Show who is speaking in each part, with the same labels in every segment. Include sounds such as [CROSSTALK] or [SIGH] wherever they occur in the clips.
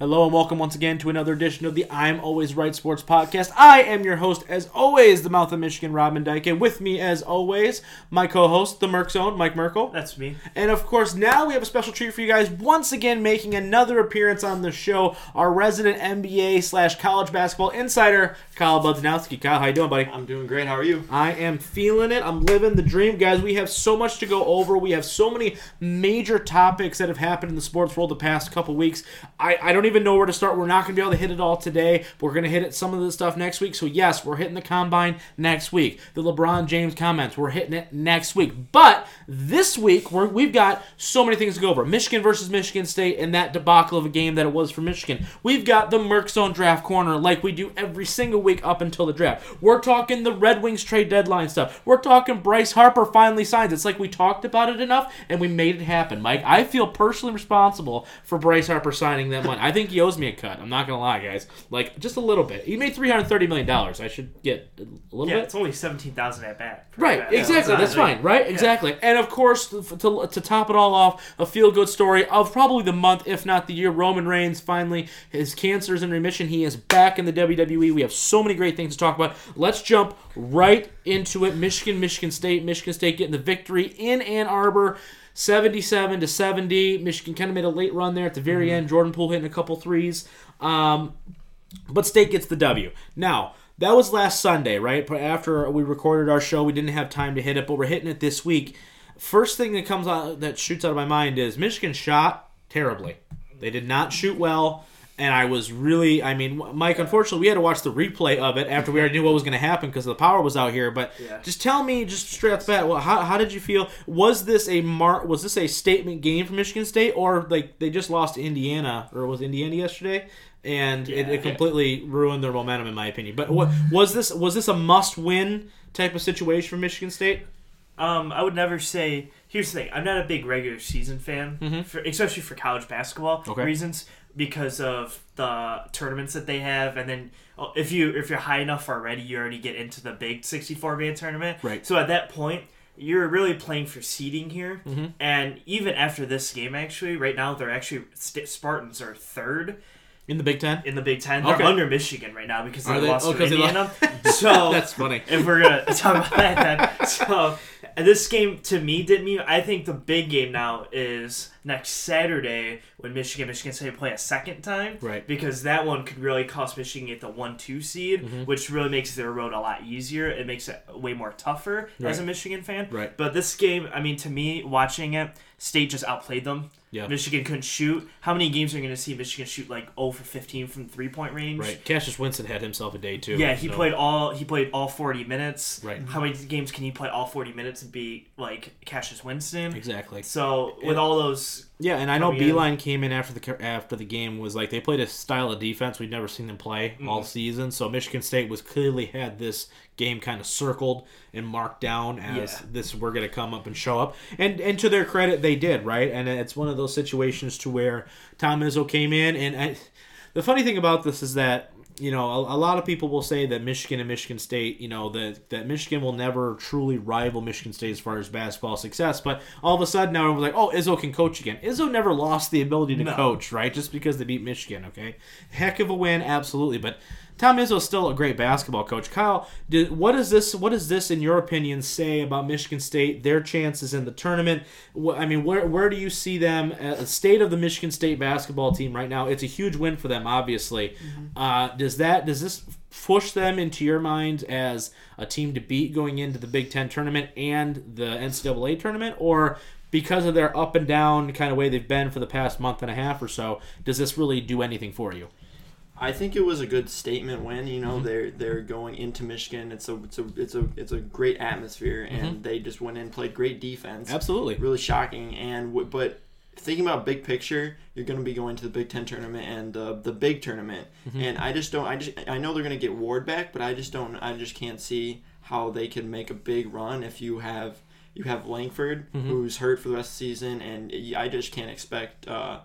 Speaker 1: Hello and welcome once again to another edition of the I'm Always Right Sports Podcast. I am your host, as always, the Mouth of Michigan, Robin Dyke, and with me, as always, my co-host, the Merc Zone, Mike Merkel.
Speaker 2: That's me.
Speaker 1: And of course, now we have a special treat for you guys. Once again, making another appearance on the show, our resident NBA slash college basketball insider, Kyle Budzinowski. Kyle, how you doing, buddy?
Speaker 3: I'm doing great. How are you?
Speaker 1: I am feeling it. I'm living the dream, guys. We have so much to go over. We have so many major topics that have happened in the sports world the past couple weeks. I, I don't even know where to start. We're not going to be able to hit it all today. But we're going to hit it some of the stuff next week. So yes, we're hitting the combine next week. The LeBron James comments, we're hitting it next week. But this week we're, we've got so many things to go over. Michigan versus Michigan State and that debacle of a game that it was for Michigan. We've got the Merc Zone draft corner like we do every single week up until the draft. We're talking the Red Wings trade deadline stuff. We're talking Bryce Harper finally signs. It's like we talked about it enough and we made it happen, Mike. I feel personally responsible for Bryce Harper signing that money. I think he owes me a cut. I'm not gonna lie, guys. Like just a little bit. He made 330 million dollars. I should get a little
Speaker 2: Yeah,
Speaker 1: bit.
Speaker 2: it's only seventeen thousand at bat.
Speaker 1: Right,
Speaker 2: that.
Speaker 1: Exactly. That's fine, right? Exactly. And of course, to, to, to top it all off, a feel good story of probably the month, if not the year. Roman Reigns finally, his cancer is in remission. He is back in the WWE. We have so many great things to talk about. Let's jump right into it. Michigan, Michigan State, Michigan State getting the victory in Ann Arbor. 77 to 70. Michigan kind of made a late run there at the very end. Jordan Poole hitting a couple threes. Um, but State gets the W. Now, that was last Sunday, right? But After we recorded our show, we didn't have time to hit it, but we're hitting it this week. First thing that comes out that shoots out of my mind is Michigan shot terribly. They did not shoot well, and I was really, I mean, Mike. Unfortunately, we had to watch the replay of it after we already knew what was going to happen because the power was out here. But
Speaker 2: Yeah.
Speaker 1: just tell me, just straight off the bat, well, how, how did you feel? Was this a mar- Was this a statement game for Michigan State, or like they just lost to Indiana, or was Indiana yesterday? And it,
Speaker 2: Yeah.
Speaker 1: it completely ruined their momentum, in my opinion. But what was this? Was this a must-win type of situation for Michigan State?
Speaker 2: Um, I would never say. Here's the thing: I'm not a big regular season fan, for, especially for college basketball
Speaker 1: Mm-hmm. Okay.
Speaker 2: reasons, because of the tournaments that they have, and then oh, if you if you're high enough already, you already get into the big 64 man tournament.
Speaker 1: Right.
Speaker 2: So at that point. You're really playing for seeding here,
Speaker 1: Mm-hmm.
Speaker 2: and even after this game, actually, right now they're actually Spartans are third
Speaker 1: In the Big Ten?
Speaker 2: in the Big Ten. They're under Michigan right now because they,
Speaker 1: they?
Speaker 2: lost
Speaker 1: Oh,
Speaker 2: to Indiana. so [LAUGHS]
Speaker 1: That's funny.
Speaker 2: if we're gonna talk about that, then so this game to me didn't mean. I think the big game now is next Saturday when Michigan Michigan State play a second time,
Speaker 1: Right.
Speaker 2: Because that one could really cost Michigan get the one two seed,
Speaker 1: Mm-hmm.
Speaker 2: which really makes their road a lot easier. It makes it way more tougher as a Michigan fan.
Speaker 1: Right.
Speaker 2: But this game, I mean, to me, watching it, State just outplayed them.
Speaker 1: Yeah.
Speaker 2: Michigan couldn't shoot. How many games are you going to see Michigan shoot like 0 for 15 from three point range?
Speaker 1: Right. Cassius Winston had himself a day too.
Speaker 2: Yeah, he
Speaker 1: so-
Speaker 2: played all he played all forty minutes.
Speaker 1: Right.
Speaker 2: How many games can he play all forty minutes and be like Cassius Winston?
Speaker 1: exactly.
Speaker 2: So with all those,
Speaker 1: Yeah, and I know
Speaker 2: coming in.
Speaker 1: Beilein came in after the after the game was like they played a style of defense we've never seen them play
Speaker 2: Mm-hmm.
Speaker 1: all season. So Michigan State was clearly had this game kind of circled and marked down as
Speaker 2: Yeah.
Speaker 1: this we're going to come up and show up. And and to their credit, they did right. And it's one of those situations to where Tom Izzo came in, and I, the funny thing about this is that. You know, a, a lot of people will say that Michigan and Michigan State, you know, that that Michigan will never truly rival Michigan State as far as basketball success. But all of a sudden now everyone's like, oh, Izzo can coach again. Izzo never lost the ability to
Speaker 2: No.
Speaker 1: coach, right? Just because they beat Michigan, okay? Heck of a win, absolutely. But Tom Izzo is still a great basketball coach. Kyle, did, what is this? What does this, in your opinion, say about Michigan State, their chances in the tournament? I mean, where where do you see them? Uh, the state of the Michigan State basketball team right now. It's a huge win for them, obviously. Uh, does that does this push them into your mind as a team to beat going into the Big Ten tournament and the NCAA tournament, or because of their up and down kind of way they've been for the past month and a half or so, does this really do anything for you?
Speaker 3: I think it was a good statement win. You
Speaker 1: Mm-hmm.
Speaker 3: know, they're they're going into Michigan. It's a it's a it's a it's a great atmosphere,
Speaker 1: Mm-hmm.
Speaker 3: and they just went in played great defense.
Speaker 1: Absolutely.
Speaker 3: Really shocking. And w- but thinking about big picture, you're going to be going to the Big Ten tournament and uh, the big tournament.
Speaker 1: Mm-hmm.
Speaker 3: And I just don't. I just I know they're going to get Ward back, but I just don't. I just can't see how they can make a big run if you have you have Langford
Speaker 1: Mm-hmm.
Speaker 3: who's hurt for the rest of the season, and I just can't expect. Uh,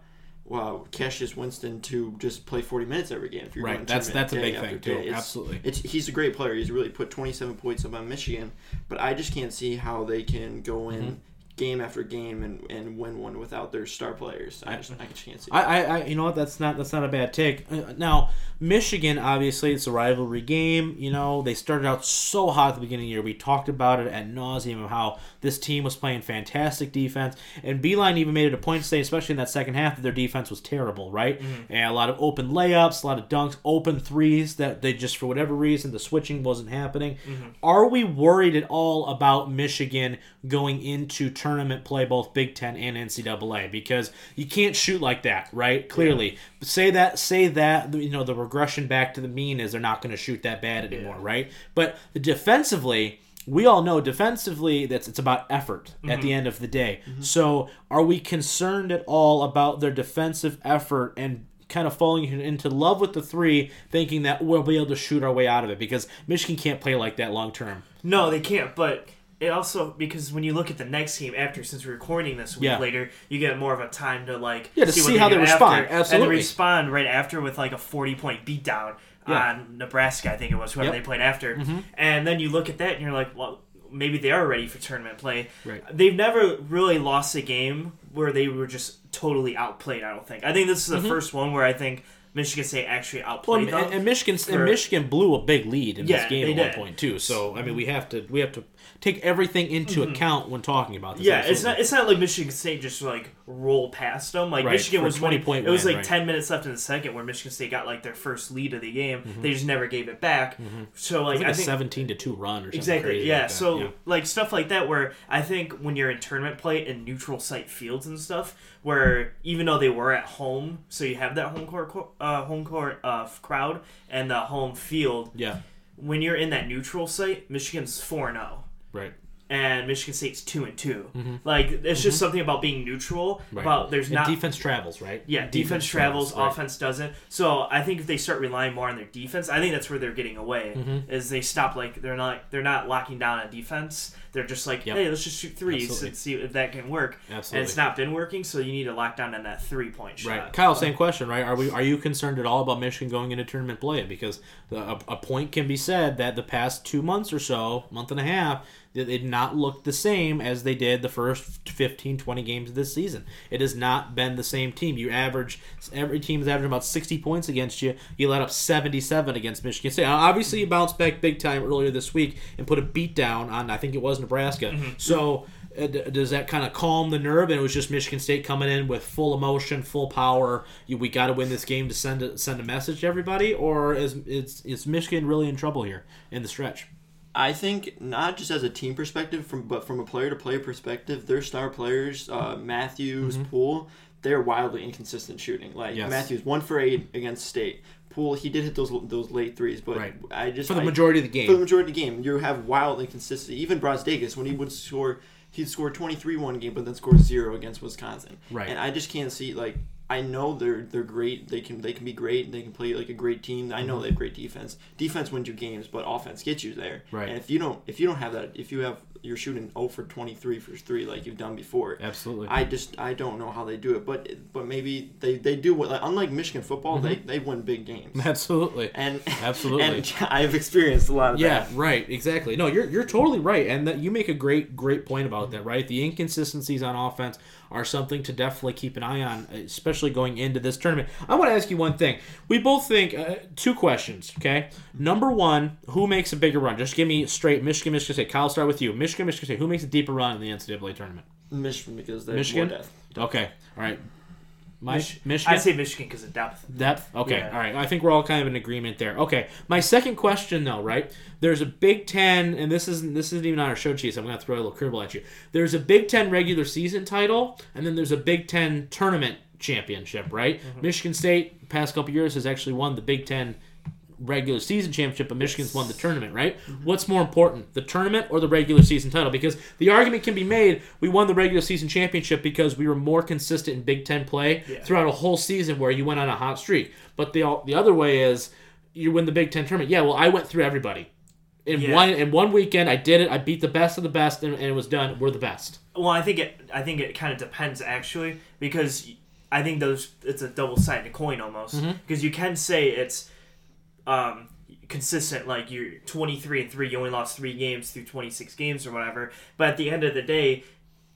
Speaker 3: well, Cassius Winston to just play 40 minutes every game. If you're
Speaker 1: Right, that's- that's a big thing, too.
Speaker 3: It's-
Speaker 1: Absolutely.
Speaker 3: It's he's a great player. He's really put 27 points up on Michigan, but I just can't see how they can go in, mm-hmm. Game after game and, and win one without their star players. I just I just can't see. it.
Speaker 1: I, I, I, you know what? That's not that's not a bad take. Uh, now, Michigan, obviously, it's a rivalry game. You know, they started out so hot at the beginning of the year. We talked about it at nauseum of how this team was playing fantastic defense, and Beilein even made it a point to say, especially in that second half, that their defense was terrible. Right, and a lot of open layups, a lot of dunks, open threes that they just for whatever reason the switching wasn't happening. Are we worried at all about Michigan going into tournament play, both Big Ten and NCAA? Because you can't shoot like that, right? Clearly, say that, say that. You know, the regression back to the mean is they're not going to shoot that bad anymore, right? But defensively. We all know defensively that's it's about effort at the mm-hmm. end of the day. Mm-hmm. So, are we concerned at all about their defensive effort and kind of falling into love with the three, thinking that we'll be able to shoot our way out of it because Michigan can't play like that long term.
Speaker 2: No, they can't. But it also because when you look at the next game after, since we're recording this a week
Speaker 1: Yeah.
Speaker 2: later, you get more of a time to like
Speaker 1: Yeah, to
Speaker 2: what
Speaker 1: see how they
Speaker 2: do
Speaker 1: respond.
Speaker 2: after,
Speaker 1: Absolutely.
Speaker 2: and they respond right after with like a forty point beatdown
Speaker 1: Yeah.
Speaker 2: on Nebraska. I think it was whoever
Speaker 1: Yep.
Speaker 2: they played after, mm-hmm. and then you look at that and you're like, well. Maybe they are ready for tournament play.
Speaker 1: Right.
Speaker 2: They've never really lost a game where they were just totally outplayed. I don't think. I think this is the mm-hmm. first one where I think Michigan State actually
Speaker 1: Well,
Speaker 2: outplayed
Speaker 1: and,
Speaker 2: them.
Speaker 1: and Michigan
Speaker 2: for-
Speaker 1: and Michigan blew a big lead in
Speaker 2: Yeah,
Speaker 1: this game
Speaker 2: they
Speaker 1: at one point too. So I mean, we have to we have to take everything into account when talking about this.
Speaker 2: Mm-hmm. Yeah, it's not. It's not like Michigan State just like roll past them. Like
Speaker 1: Right,
Speaker 2: Michigan was
Speaker 1: 20
Speaker 2: winning-
Speaker 1: point
Speaker 2: It was
Speaker 1: win,
Speaker 2: like
Speaker 1: right.
Speaker 2: ten minutes left in the second where Michigan State got like their first lead of the game.
Speaker 1: Mm-hmm.
Speaker 2: They just never gave it back. So like, I
Speaker 1: a
Speaker 2: think
Speaker 1: seventeen to two run or something
Speaker 2: exactly yeah.
Speaker 1: like
Speaker 2: so
Speaker 1: yeah.
Speaker 2: like stuff like that where I think when you're in tournament play in neutral site fields and stuff where even though they were at home, so you have that home court uh, home court uh, crowd and the home field.
Speaker 1: yeah,
Speaker 2: When you're in that neutral site, Michigan's four and zero
Speaker 1: right.
Speaker 2: and Michigan State's two and 2 Like it's just something about being neutral.
Speaker 1: Mm-hmm. Right.
Speaker 2: About there's
Speaker 1: And defense travels, right?
Speaker 2: yeah defense, travels,
Speaker 1: right.
Speaker 2: offense doesn't. So I think if they start relying more on their defense, I think that's where they're getting away.
Speaker 1: Mm-hmm.
Speaker 2: Is they stop like they're not they're not locking down on defense. They're just like
Speaker 1: Yep.
Speaker 2: hey let's just shoot threes
Speaker 1: Absolutely.
Speaker 2: and see if that can work.
Speaker 1: Absolutely.
Speaker 2: And it's not been working, so you need to lock down on that three point shot.
Speaker 1: Right, Kyle. Same question, right? Are we are you concerned at all about Michigan going into tournament play? Because the, a, a point can be said that the past two months or so, month and a half, they did not look the same as they did the first 15, 20 games of this season. It has not been the same team. You average every team is averaging about sixty points against you. You let up seventy seven against Michigan State. Now, obviously, you bounced back big time earlier this week and put a beat down on I think it was Nebraska. So. uh, Does that kind of calm the nerve? And it was just Michigan State coming in with full emotion, full power. We got to win this game to send a, send a message to everybody, or is is, is Michigan really in trouble here in the stretch?
Speaker 3: I think not just as a team perspective, from but from a player to player perspective, their star players, uh, Matthews, Poole, they're wildly inconsistent shooting. Like
Speaker 1: Mm-hmm. Yes.
Speaker 3: Matthews, one for eight against State. Poole, he did hit those those late threes, but
Speaker 1: Right.
Speaker 3: I just
Speaker 1: For the
Speaker 3: I-
Speaker 1: majority of the game.
Speaker 3: for the majority of the game, you have wild inconsistency. Even Brazdeikis, when he would score, he'd score 23 one game, but then score zero against Wisconsin.
Speaker 1: Right.
Speaker 3: And I just can't see like I know they're they're great. They can they can be great. They can play like a great team. I
Speaker 1: Mm-hmm.
Speaker 3: know they have great defense. Defense wins you games, but offense gets you there.
Speaker 1: Right.
Speaker 3: And if you don't if you don't have that, if you have you're shooting 0 for 23 for three like you've done before.
Speaker 1: absolutely.
Speaker 3: I just I don't know how they do it, but but maybe they they do what like, unlike Michigan football, they they win big games. [LAUGHS]
Speaker 1: absolutely.
Speaker 3: And
Speaker 1: Absolutely.
Speaker 3: and [LAUGHS] I've experienced a lot of
Speaker 1: Yeah,
Speaker 3: that. Yeah.
Speaker 1: Right. Exactly. No, you're you're totally right, and that you make a great great point about that. Right, the inconsistencies on offense are something to definitely keep an eye on, especially going into this tournament. I want to ask you one thing. We both think uh, two questions. Okay, number one, who makes a bigger run? Just give me straight Michigan, Michigan State. Kyle, start with you. Michigan, Michigan State. Who makes a deeper run in the NCAA tournament?
Speaker 3: Michigan because they're
Speaker 1: Michigan?
Speaker 3: more depth.
Speaker 1: Okay, all right. Mike,
Speaker 2: Mich-
Speaker 1: Michigan.
Speaker 2: I'd say Michigan because of depth.
Speaker 1: Depth? Okay.
Speaker 2: Yeah.
Speaker 1: All right. I think we're all kind of in agreement there. Okay. My second question though, right? There's a Big Ten, and this isn't this isn't even on our show sheet, so I'm gonna throw a little curveball at you. There's a Big Ten regular season title, and then there's a Big Ten tournament championship, right? Mm-hmm. Michigan State past couple years has actually won the Big Ten regular season championship, but Michigan's won the tournament, right? What's more important, the tournament or the regular season title? Because the argument can be made we won the regular season championship because we were more consistent in Big Ten play
Speaker 2: Yeah.
Speaker 1: throughout a whole season where you went on a hot streak. But the the other way is you win the Big Ten tournament. Yeah, well, I went through everybody. In
Speaker 2: Yeah.
Speaker 1: one in one weekend, I did it. I beat the best of the best, and, and it was done. We're the best.
Speaker 2: Well, I think it. I think it kind of depends actually because I think those it's a double sided coin almost
Speaker 1: Mm-hmm.
Speaker 2: because you can say it's um, consistent like you're 23 and three you only lost three games through 26 games or whatever but at the end of the day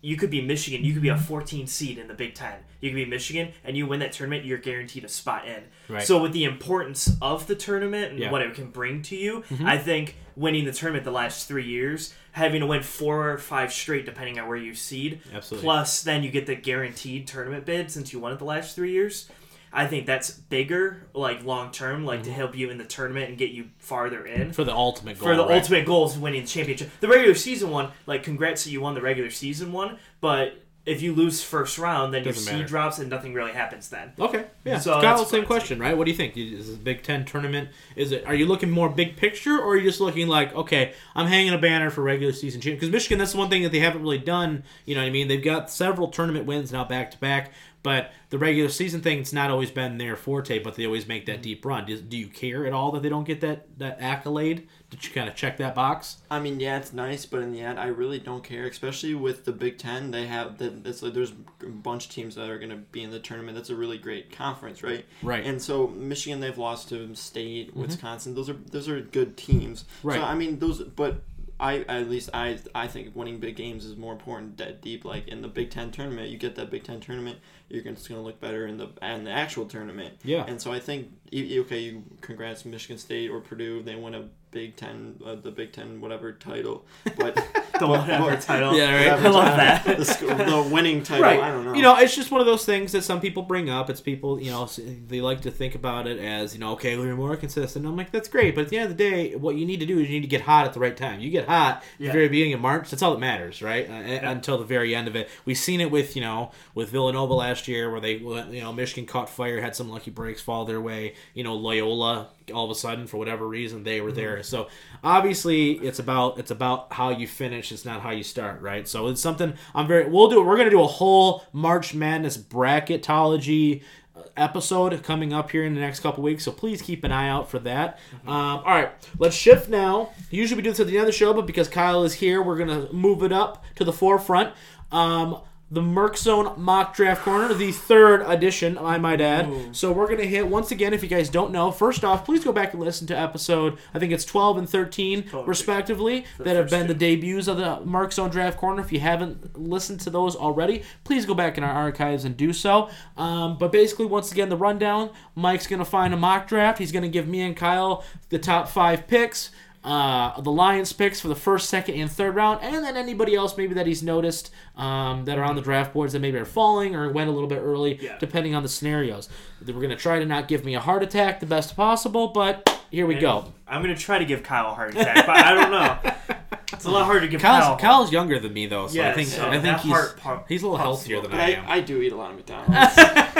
Speaker 2: you could be Michigan, you could be a 14 seed in the Big Ten. You could be Michigan, and you win that tournament, you're guaranteed a spot in.
Speaker 1: Right.
Speaker 2: So with the importance of the tournament and
Speaker 1: Yeah. Mm-hmm.
Speaker 2: what it can bring to you, I think winning the tournament the last three years, having to win four or five straight depending on where you seed,
Speaker 1: Absolutely.
Speaker 2: plus then you get the guaranteed tournament bid since you won it the last three years. I think that's bigger, like long term, like to mhm. help you in the tournament and get you farther in
Speaker 1: for the ultimate goal.
Speaker 2: for the
Speaker 1: right?
Speaker 2: ultimate goal is winning the championship. The regular season one, like congrats that you won the regular season one, but if you lose first round, then your
Speaker 1: Doesn't
Speaker 2: seed
Speaker 1: matter.
Speaker 2: drops and nothing really happens then.
Speaker 1: Okay, yeah.
Speaker 2: So
Speaker 1: Kyle, same question, right? What do you think? Is this a Big Ten tournament? Is it? Are you looking more big picture, or are you just looking like, okay, I'm hanging a banner for regular season champion? Because Michigan, that's the one thing that they haven't really done. You know what I mean? They've got several tournament wins now back to back, but the regular season thing, it's not always been their forte. But they always make that mm-hmm. deep run. Do, do you care at all that they don't get that that accolade? Did you kind of check that box?
Speaker 3: I mean, yeah, it's nice, but in the end, I really don't care. Especially with the Big Ten, they have that. It's like there's a bunch of teams that are going to be in the tournament. That's a really great conference, right?
Speaker 1: Right.
Speaker 3: And so Michigan, they've lost to State, mm-hmm. Wisconsin. Those are those are good teams.
Speaker 1: Right.
Speaker 3: So I mean, those, but. I at least I I think winning big games is more important dead deep like in the Big Ten tournament you get that Big Ten tournament you're gonna, gonna look better in the in the actual tournament
Speaker 1: Yeah.
Speaker 3: and so I think okay you congrats Michigan State or Purdue they win a Big Ten uh, the Big Ten whatever title [LAUGHS] but
Speaker 2: The whatever [LAUGHS] title.
Speaker 1: Yeah, right.
Speaker 3: whatever
Speaker 2: I love
Speaker 3: title,
Speaker 2: that.
Speaker 3: the, sc- the winning title
Speaker 1: right.
Speaker 3: I don't know
Speaker 1: You know, it's just one of those things that some people bring up. It's people, you know, they like to think about it as, you know, okay, we're more consistent. I'm like, that's great, but at the end of the day, what you need to do is you need to get hot at the right time. You get hot at
Speaker 2: Yeah.
Speaker 1: the very beginning of March. That's all that matters, right? Uh, Until the very end of it. We've seen it with, you know, with Villanova last year, where they, you know, Michigan caught fire, had some lucky breaks fall their way. You know, Loyola, all of a sudden, for whatever reason, they were there. So obviously, it's about it's about how you finish. It's not how you start, right? So it's something I'm very. We'll do. We're gonna do a whole March Madness bracketology uh, episode coming up here in the next couple weeks. So please keep an eye out for that. Um, all right, let's shift now. Usually we do this at the end of the show, but because Kyle is here, we're gonna move it up to the forefront. Um, the Merc Zone Mock Draft Corner, the third edition, I might add. So we're gonna hit once again. If you guys don't know, first off, please go back and listen to episode. I think it's 12 and 13, respectively, that have been the debuts of the Merc Zone Draft Corner. If you haven't listened to those already, please go back in our archives and do so. Um, but basically, once again, the rundown Mike's going to find a mock draft. He's going to give me and Kyle the top five picks. Uh, the Lions picks for the first, second, and third round, and then anybody else maybe that he's noticed um, that are on the draft boards that maybe are falling or went a little bit early,
Speaker 2: Yeah.
Speaker 1: depending on the scenarios. We're going to try to not give me a heart attack the best possible, but here we go.
Speaker 2: I'm gonna try to give Kyle a heart attack, but I don't know. [LAUGHS] It's a lot harder to give
Speaker 1: Kyle's,
Speaker 2: Kyle.
Speaker 1: Kyle's younger than me though, so
Speaker 2: Yeah,
Speaker 1: I think
Speaker 2: so
Speaker 1: I think he's
Speaker 2: heart pump-
Speaker 1: he's a little healthier than I
Speaker 3: I,
Speaker 1: am.
Speaker 3: I do eat a lot of McDonald's [LAUGHS] [LAUGHS]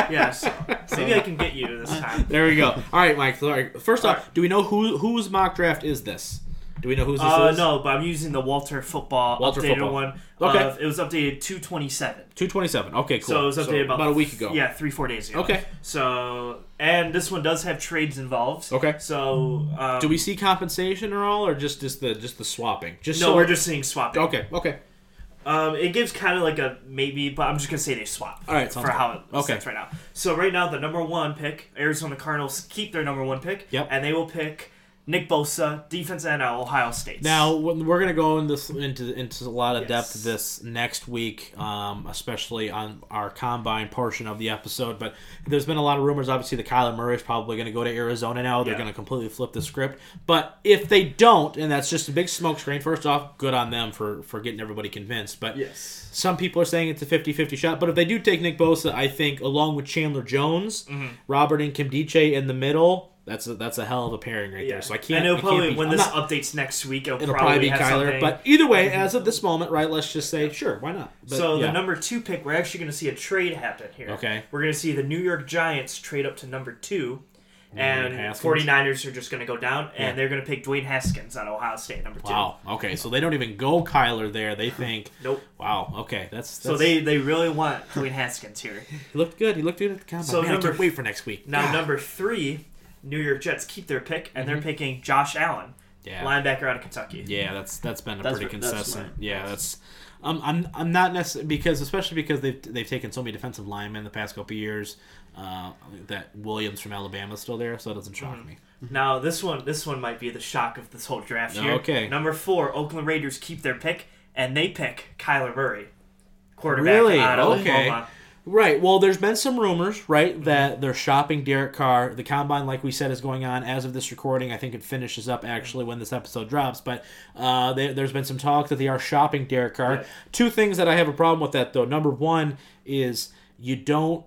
Speaker 2: yeah, so maybe I can get you this time.
Speaker 1: There we go. All right, Mike. Sorry. First off,
Speaker 2: Alright.
Speaker 1: do we know who whose mock draft is this? Do we know whose this
Speaker 2: Uh,
Speaker 1: is?
Speaker 2: no, but I'm using the Walter Football
Speaker 1: Walter
Speaker 2: updated
Speaker 1: Football.
Speaker 2: one.
Speaker 1: Okay.
Speaker 2: Of, it was updated 227.
Speaker 1: Two twenty seven. Okay, cool.
Speaker 2: So it was updated about,
Speaker 1: a week ago.
Speaker 2: Yeah, three four days ago.
Speaker 1: Okay.
Speaker 2: So and this one does have trades involved.
Speaker 1: Okay.
Speaker 2: So um,
Speaker 1: Do we see compensation or all, or just just the just the swapping? Just
Speaker 2: No,
Speaker 1: so-
Speaker 2: we're just seeing swapping.
Speaker 1: okay. Okay.
Speaker 2: Um, it gives kind of like a maybe, but I'm just gonna say they swap.
Speaker 1: All right,
Speaker 2: for
Speaker 1: good.
Speaker 2: how it
Speaker 1: Okay.
Speaker 2: right now. So right now, the number one pick, Arizona Cardinals keep their number one pick.
Speaker 1: Yep.
Speaker 2: And they will pick Nick Bosa, defense end at Ohio State.
Speaker 1: Now we're gonna go into this, into into a lot of
Speaker 2: Yes.
Speaker 1: depth this next week, um, especially on our combine portion of the episode. But there's been a lot of rumors. Obviously, that Kyler Murray is probably gonna go to Arizona now. They're
Speaker 2: Yeah.
Speaker 1: gonna completely flip the script. But if they don't, and that's just a big smokescreen. First off, good on them for for getting everybody convinced. But
Speaker 2: yes.
Speaker 1: some people are saying it's a 50-50 shot. But if they do take Nick Bosa, I think along with Chandler Jones,
Speaker 2: Mm-hmm.
Speaker 1: Robert Nkemdiche in the middle. That's a, that's a hell of a pairing right
Speaker 2: Yeah.
Speaker 1: there. So I can't. I can't
Speaker 2: probably
Speaker 1: be-
Speaker 2: when
Speaker 1: I'm
Speaker 2: this
Speaker 1: not-
Speaker 2: updates next week, it'll,
Speaker 1: It'll probably be
Speaker 2: have
Speaker 1: Kyler,
Speaker 2: something-
Speaker 1: but either way, as of this moment, right? Let's just say, sure, why not? But,
Speaker 2: so
Speaker 1: yeah.
Speaker 2: the number two pick, we're actually going to see a trade happen here.
Speaker 1: Okay.
Speaker 2: We're going to see the New York Giants trade up to number two, and
Speaker 1: Haskins.
Speaker 2: 49ers are just going to go down, and
Speaker 1: Yeah.
Speaker 2: they're going to pick Dwayne Haskins on Ohio State, number two.
Speaker 1: Wow. Okay, so they don't even go Kyler there. They think, [LAUGHS]
Speaker 2: Nope.
Speaker 1: wow. Okay, that's, that's
Speaker 2: So they, they really want Dwayne Haskins here. [LAUGHS]
Speaker 1: he looked good. He looked good at the combine.
Speaker 2: So
Speaker 1: Man,
Speaker 2: number-
Speaker 1: wait for next week.
Speaker 2: Now,
Speaker 1: God. [SIGHS]
Speaker 2: number three, New York Jets keep their pick, and they're picking Josh Allen,
Speaker 1: Mm-hmm. yeah,
Speaker 2: linebacker out of Kentucky.
Speaker 1: yeah, that's that's been a
Speaker 3: That's
Speaker 1: pretty
Speaker 3: what- that's
Speaker 1: consistent.
Speaker 3: smart.
Speaker 1: yeah, that's. Um, I'm I'm not necessarily because especially because they've they've taken so many defensive linemen the past couple of years. Uh, that Williams from Alabama is still there, so it doesn't shock me.
Speaker 2: Now, this one this one might be the shock of this whole draft here.
Speaker 1: Okay.
Speaker 2: Number four, Oakland Raiders keep their pick, and they pick Kyler Murray, quarterback
Speaker 1: Really?
Speaker 2: out of
Speaker 1: Okay.
Speaker 2: Oklahoma.
Speaker 1: Right. Well, there's been some rumors, right, that they're shopping Derek Carr. The combine, like we said, is going on as of this recording. I think it finishes up actually when this episode drops. But uh, there, there's been some talk that they are shopping Derek Carr. Two things that I have a problem with that though. Number one is you don't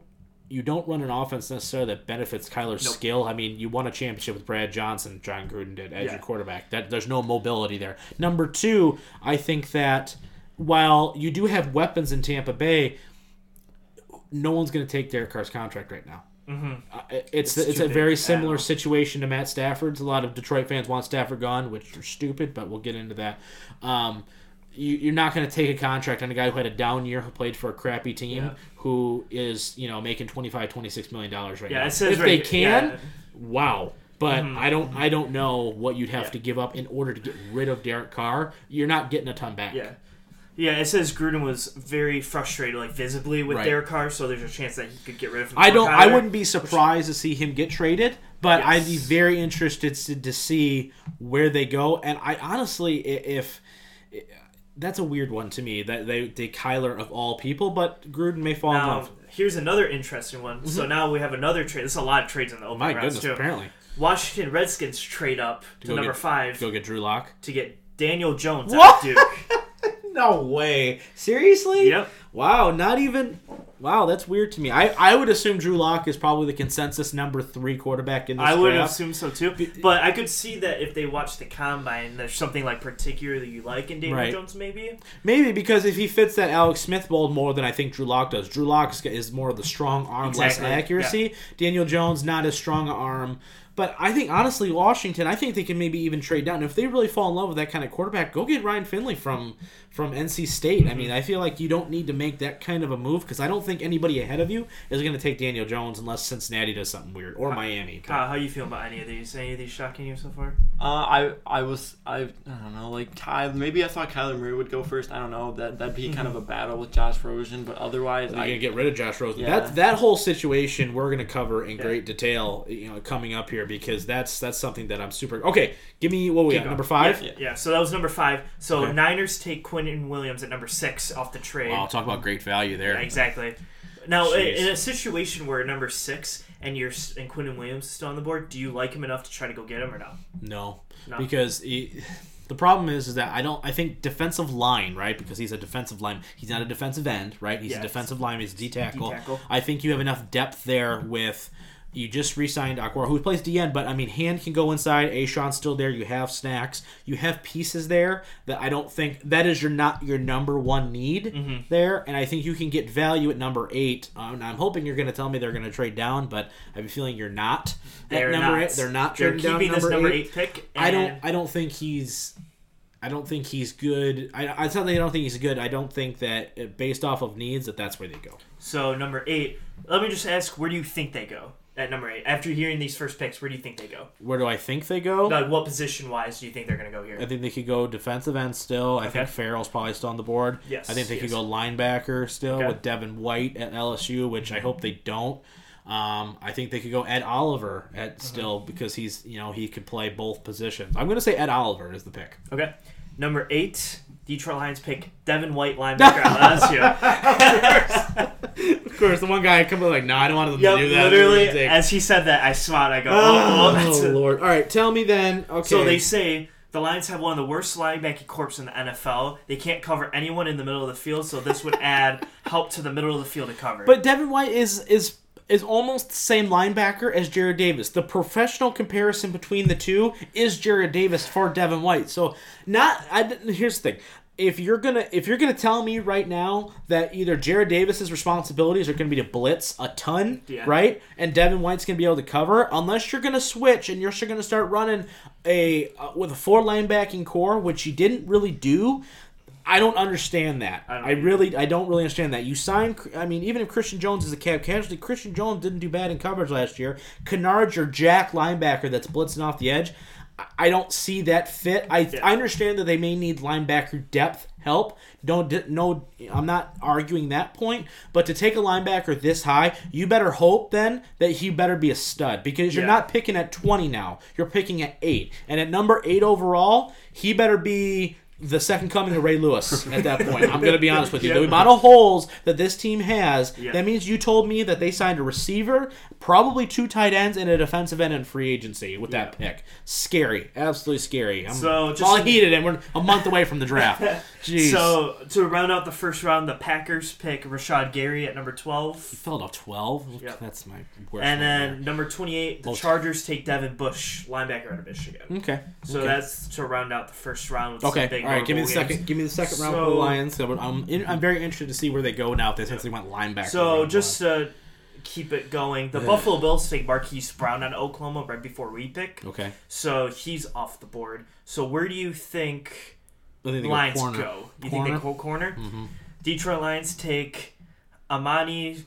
Speaker 1: you don't run an offense necessarily that benefits Kyler's
Speaker 2: Nope.
Speaker 1: skill. I mean, you won a championship with Brad Johnson, Jon Gruden did as
Speaker 2: Yeah.
Speaker 1: your quarterback. That there's no mobility there. Number two, I think that while you do have weapons in Tampa Bay, no one's going to take Derek Carr's contract right now. Mm-hmm. Uh, it's it's,
Speaker 2: It's
Speaker 1: a very similar
Speaker 2: I
Speaker 1: situation to Matt Stafford's. A lot of Detroit fans want Stafford gone, which are stupid, but we'll get into that. Um, you, you're not going to take a contract on a guy who had a down year, who played for a crappy team,
Speaker 2: Yeah.
Speaker 1: who is you know making 25 26 million dollars right
Speaker 2: Yeah,
Speaker 1: now.
Speaker 2: it says
Speaker 1: if
Speaker 2: right
Speaker 1: they can,
Speaker 2: yeah. Mm-hmm.
Speaker 1: wow. But I don't I don't know what you'd have
Speaker 2: Yeah.
Speaker 1: to give up in order to get rid of Derek Carr. You're not getting a ton back.
Speaker 2: Yeah. Yeah, it says Gruden was very frustrated, like visibly, with
Speaker 1: Right.
Speaker 2: Derek Carr, so there's a chance that he could get rid of him.
Speaker 1: I don't. I wouldn't be surprised to see him get traded, but
Speaker 2: Yes.
Speaker 1: I'd be very interested to, to see where they go. And I honestly, i- if, that's a weird one to me that they they Kyler of all people, but Gruden may fall in love.
Speaker 2: here's another interesting one. So mm-hmm. now we have another trade. There's a lot of trades in the open
Speaker 1: My
Speaker 2: rounds,
Speaker 1: goodness,
Speaker 2: too.
Speaker 1: apparently
Speaker 2: Washington Redskins trade up to,
Speaker 1: go
Speaker 2: number
Speaker 1: get-
Speaker 2: five
Speaker 1: go get Drew Lock.
Speaker 2: to get Daniel Jones
Speaker 1: What?
Speaker 2: out of Duke. [LAUGHS]
Speaker 1: No way. Seriously?
Speaker 2: Yep.
Speaker 1: Wow. Not even. Wow, that's weird to me. I, I would assume Drew Lock is probably the consensus number three quarterback in this
Speaker 2: I would
Speaker 1: draft.
Speaker 2: assume so too. But I could see that if they watch the combine, there's something like particularly you like in Daniel
Speaker 1: Right.
Speaker 2: Jones, maybe.
Speaker 1: Maybe because if he fits that Alex Smith mold more than I think Drew Lock does. Drew Lock is- more of the strong arm,
Speaker 2: Exactly,
Speaker 1: less accuracy. Daniel Jones not as strong arm. But I think honestly, Washington, I think they can maybe even trade down if they really fall in love with that kind of quarterback. Go get Ryan Finley from from NC State. I mean, mm-hmm. I feel like you don't need to make that kind of a move because I don't think anybody ahead of you is going to take Daniel Jones unless Cincinnati does something weird or Miami.
Speaker 2: Kyle, how you feel about any of these? Any of these shocking you so far?
Speaker 3: Uh, I I was I I don't know like Kyler maybe I thought Kyler Murray would go first I don't know that that'd be kind of a battle with Josh Rosen but otherwise
Speaker 1: You're
Speaker 3: I
Speaker 1: gonna get rid of Josh Rosen.
Speaker 3: Yeah.
Speaker 1: That that whole situation we're gonna cover in
Speaker 2: Yeah.
Speaker 1: great detail, you know, coming up here because that's that's something that I'm super. Okay, give me what we got number five.
Speaker 3: Yeah.
Speaker 2: Yeah, so that was number five. So
Speaker 1: Okay.
Speaker 2: Niners take Quinnen Williams at number six off the trade.
Speaker 1: Wow, talk about great value there.
Speaker 2: Yeah, exactly. Now,
Speaker 1: Jeez.
Speaker 2: in a situation where number six and you're and Quinnen Williams is still on the board, do you like him enough to try to go get him or no?
Speaker 1: No,
Speaker 2: No.
Speaker 1: because he, the problem is is that I don't. I think defensive line, right? Because he's a defensive line. He's not a defensive end, right? He's
Speaker 2: Yes.
Speaker 1: a defensive line. He's a D.
Speaker 2: D-tackle.
Speaker 1: I think you have enough depth there with. You just re-signed Okwara, who plays DN, but I mean, Hand can go inside. Ashawn's still there. You have snacks. You have pieces there that I don't think that is your not your number one need
Speaker 2: Mm-hmm.
Speaker 1: there, and I think you can get value at number eight. Um, I'm hoping you're going to tell me they're going to trade down, but I have a feeling you're not.
Speaker 2: They're
Speaker 1: number
Speaker 2: not.
Speaker 1: eight. They're not
Speaker 2: They're
Speaker 1: trading down
Speaker 2: keeping
Speaker 1: number
Speaker 2: this number
Speaker 1: eight.
Speaker 2: eight, pick.
Speaker 1: I don't. I don't think he's. I don't think he's good. I. I it's not that I don't think he's good. I don't think that uh, based off of needs that that's where they go.
Speaker 2: So number eight. Let me just ask, where do you think they go at number eight? After hearing these first picks, where do you think they go?
Speaker 1: Where do I think they go?
Speaker 2: Like, what position wise do you think they're going to go here?
Speaker 1: I think they could go defensive end still. I think Ferrell's probably still on the board.
Speaker 2: Yes,
Speaker 1: I think they could go linebacker still
Speaker 2: Okay.
Speaker 1: with Devin White at LSU, which I hope they don't. Um, I think they could go Ed Oliver at
Speaker 2: Mm-hmm.
Speaker 1: still because he's you know he could play both positions. I'm going to say Ed Oliver is the pick.
Speaker 2: Okay. Number eight, Detroit Lions pick Devin White linebacker at LSU. [LAUGHS]
Speaker 1: Of course, the one guy comes like, "No, I don't want them
Speaker 2: yep,
Speaker 1: to do that."
Speaker 2: literally,
Speaker 1: They're gonna take-
Speaker 2: as he said that, I smiled. I go, oh,
Speaker 1: Oh,
Speaker 2: it.
Speaker 1: Oh, Lord! All right, tell me then. Okay,
Speaker 2: So they say the Lions have one of the worst linebacking corps in the NFL. They can't cover anyone in the middle of the field, so this would [LAUGHS] add help to the middle of the field to cover.
Speaker 1: But Devin White is is is almost the same linebacker as Jarrad Davis. The professional comparison between the two is Jarrad Davis for Devin White. So not I, here's the thing. If you're gonna if you're gonna tell me right now that either Jarrad Davis's responsibilities are gonna be to blitz a ton,
Speaker 2: Yeah.
Speaker 1: right, and Devin White's gonna be able to cover, unless you're gonna switch and you're gonna start running a uh, with a four linebacking core, which you didn't really do. I don't understand that.
Speaker 2: I don't
Speaker 1: I, really, I don't really understand that. You sign, I mean, even if Christian Jones is a cap casualty, Christian Jones didn't do bad in coverage last year. Kennard's your jack linebacker that's blitzing off the edge. I- I don't see that fit. I,
Speaker 2: Yeah.
Speaker 1: I understand that they may need linebacker depth help. Don't no, I'm not arguing that point. But to take a linebacker this high, you better hope then that he better be a stud because you're
Speaker 2: Yeah.
Speaker 1: not picking at 20 now. You're picking at eight, and at number eight overall, he better be the second coming of Ray Lewis at that [LAUGHS] point. I'm going to be honest with you. The amount of holes that this team has,
Speaker 2: Yeah.
Speaker 1: that means you told me that they signed a receiver, probably two tight ends, and a defensive end in free agency with that pick. Scary. Absolutely scary. I'm
Speaker 2: So, just-
Speaker 1: all heated, and we're a month away from the draft. [LAUGHS] Jeez.
Speaker 2: So to round out the first round, the Packers pick Rashan Gary at number twelve,
Speaker 1: filled up 12.
Speaker 2: Yep.
Speaker 1: That's my worst.
Speaker 2: and then number twenty-eight, the
Speaker 1: Most-
Speaker 2: Chargers take Devin Bush, linebacker out of Michigan.
Speaker 1: Okay.
Speaker 2: So
Speaker 1: okay.
Speaker 2: that's to round out the first round. With some
Speaker 1: Okay,
Speaker 2: big
Speaker 1: all right. Give me the
Speaker 2: games.
Speaker 1: second. Give me the second round
Speaker 2: So-
Speaker 1: for the Lions. So I'm, in, I'm very interested to see where they go now. They since they went linebacker.
Speaker 2: So just to keep it going, the
Speaker 1: Yeah.
Speaker 2: Buffalo Bills take Marquise Brown out Oklahoma right before we pick.
Speaker 1: okay.
Speaker 2: So he's off the board. So where do you think the
Speaker 1: go
Speaker 2: Lions
Speaker 1: corner.
Speaker 2: go? You think they go corner?
Speaker 1: Mhm.
Speaker 2: Detroit Lions take Amani,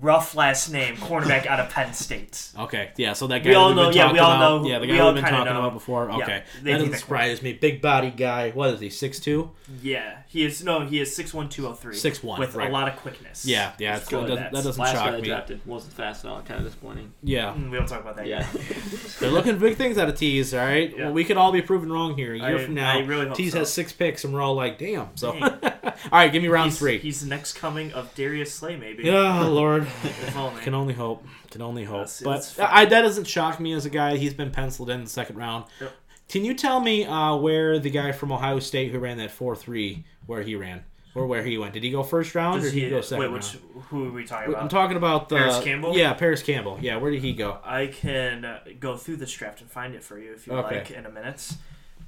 Speaker 2: rough last name, cornerback out of Penn State.
Speaker 1: Okay, yeah. So that guy
Speaker 2: We all know- yeah, we all
Speaker 1: about,
Speaker 2: know-
Speaker 1: Yeah, the guy we've been talking
Speaker 2: know.
Speaker 1: about before.
Speaker 2: Yeah,
Speaker 1: Okay,
Speaker 2: they
Speaker 1: that doesn't surprise me. Big body guy. What is he? Six two.
Speaker 2: Yeah, he is. No, he is six one two zero three.
Speaker 1: 6'1",
Speaker 2: with
Speaker 1: right.
Speaker 2: a lot of quickness.
Speaker 1: Yeah, yeah.
Speaker 2: Let's
Speaker 1: It's,
Speaker 2: go
Speaker 1: that, doesn't,
Speaker 2: that.
Speaker 1: that doesn't
Speaker 3: Last
Speaker 1: shock
Speaker 3: they
Speaker 1: me.
Speaker 3: drafted wasn't fast at all. Kind of disappointing.
Speaker 1: Yeah,
Speaker 2: Mm, We don't talk about that.
Speaker 3: Yeah.
Speaker 2: yet. [LAUGHS]
Speaker 1: they're looking big things out of Teez. All right.
Speaker 2: Yeah.
Speaker 1: Well, we could all be proven wrong here. A year
Speaker 2: I-
Speaker 1: from now,
Speaker 2: I really
Speaker 1: Teez
Speaker 2: so.
Speaker 1: has six picks, and we're all like, "Damn." So, [LAUGHS] all right, give me round
Speaker 2: he's,
Speaker 1: three.
Speaker 2: He's the next coming of Darius Slay, maybe.
Speaker 1: Yeah, Lord. [LAUGHS]
Speaker 2: Only.
Speaker 1: Can only hope. Can only hope.
Speaker 2: That's-
Speaker 1: but. I, that doesn't shock me as a guy. He's been penciled in the second round.
Speaker 2: Yep.
Speaker 1: Can you tell me uh, where the guy from Ohio State who ran that four three, where he ran, or where he went? Did he go first round
Speaker 2: Does
Speaker 1: or did he,
Speaker 2: he,
Speaker 1: go second
Speaker 2: wait,
Speaker 1: round?
Speaker 2: who are we talking about?
Speaker 1: I'm talking about the
Speaker 2: Parris Campbell?
Speaker 1: Yeah, Parris Campbell. Yeah, where did he go?
Speaker 2: I can uh, go through this draft and find it for you if you
Speaker 1: Okay.
Speaker 2: like in a minute.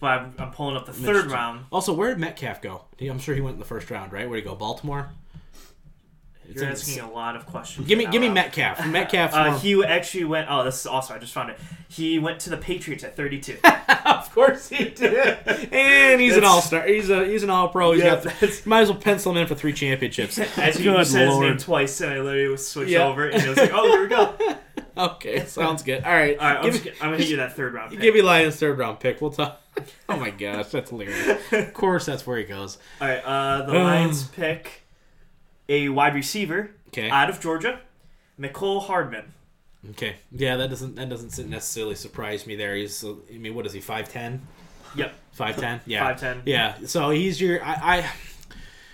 Speaker 2: But I'm, I'm pulling up the third round.
Speaker 1: Also, where did Metcalf go? I'm sure he went in the first round, right? Where did he go? Baltimore. It's
Speaker 2: You're
Speaker 1: in-
Speaker 2: asking a lot of questions.
Speaker 1: Give me, give me Metcalf. [LAUGHS] Metcalf.
Speaker 2: Uh, he actually went. Oh, this is awesome! I just found it. He went to the Patriots at 32. [LAUGHS]
Speaker 1: of course he did. [LAUGHS] And he's an all star. He's a he's an all pro. He's
Speaker 2: Yeah,
Speaker 1: got. Might as well pencil him in for three championships.
Speaker 2: As you said his name twice, and I literally switched
Speaker 1: Yeah.
Speaker 2: over, and it was like, "Oh, here we go."
Speaker 1: Okay, sounds good. All right,
Speaker 2: right, I'm,
Speaker 1: give,
Speaker 2: just, gonna- I'm gonna hit you that third round. Pick.
Speaker 1: give me Lions third round pick. We'll talk. Oh my gosh, that's hilarious. Of course, that's where he goes.
Speaker 2: All right, uh, the Lions pick a wide receiver
Speaker 1: Okay.
Speaker 2: out of Georgia, Mecole Hardman.
Speaker 1: Okay. Yeah, that doesn't that doesn't necessarily surprise me. There, he's. uh, I mean, what is he? Five ten.
Speaker 2: Yep,
Speaker 1: Five ten. Yeah.
Speaker 2: 5'10".
Speaker 1: Yeah. So he's your. I. I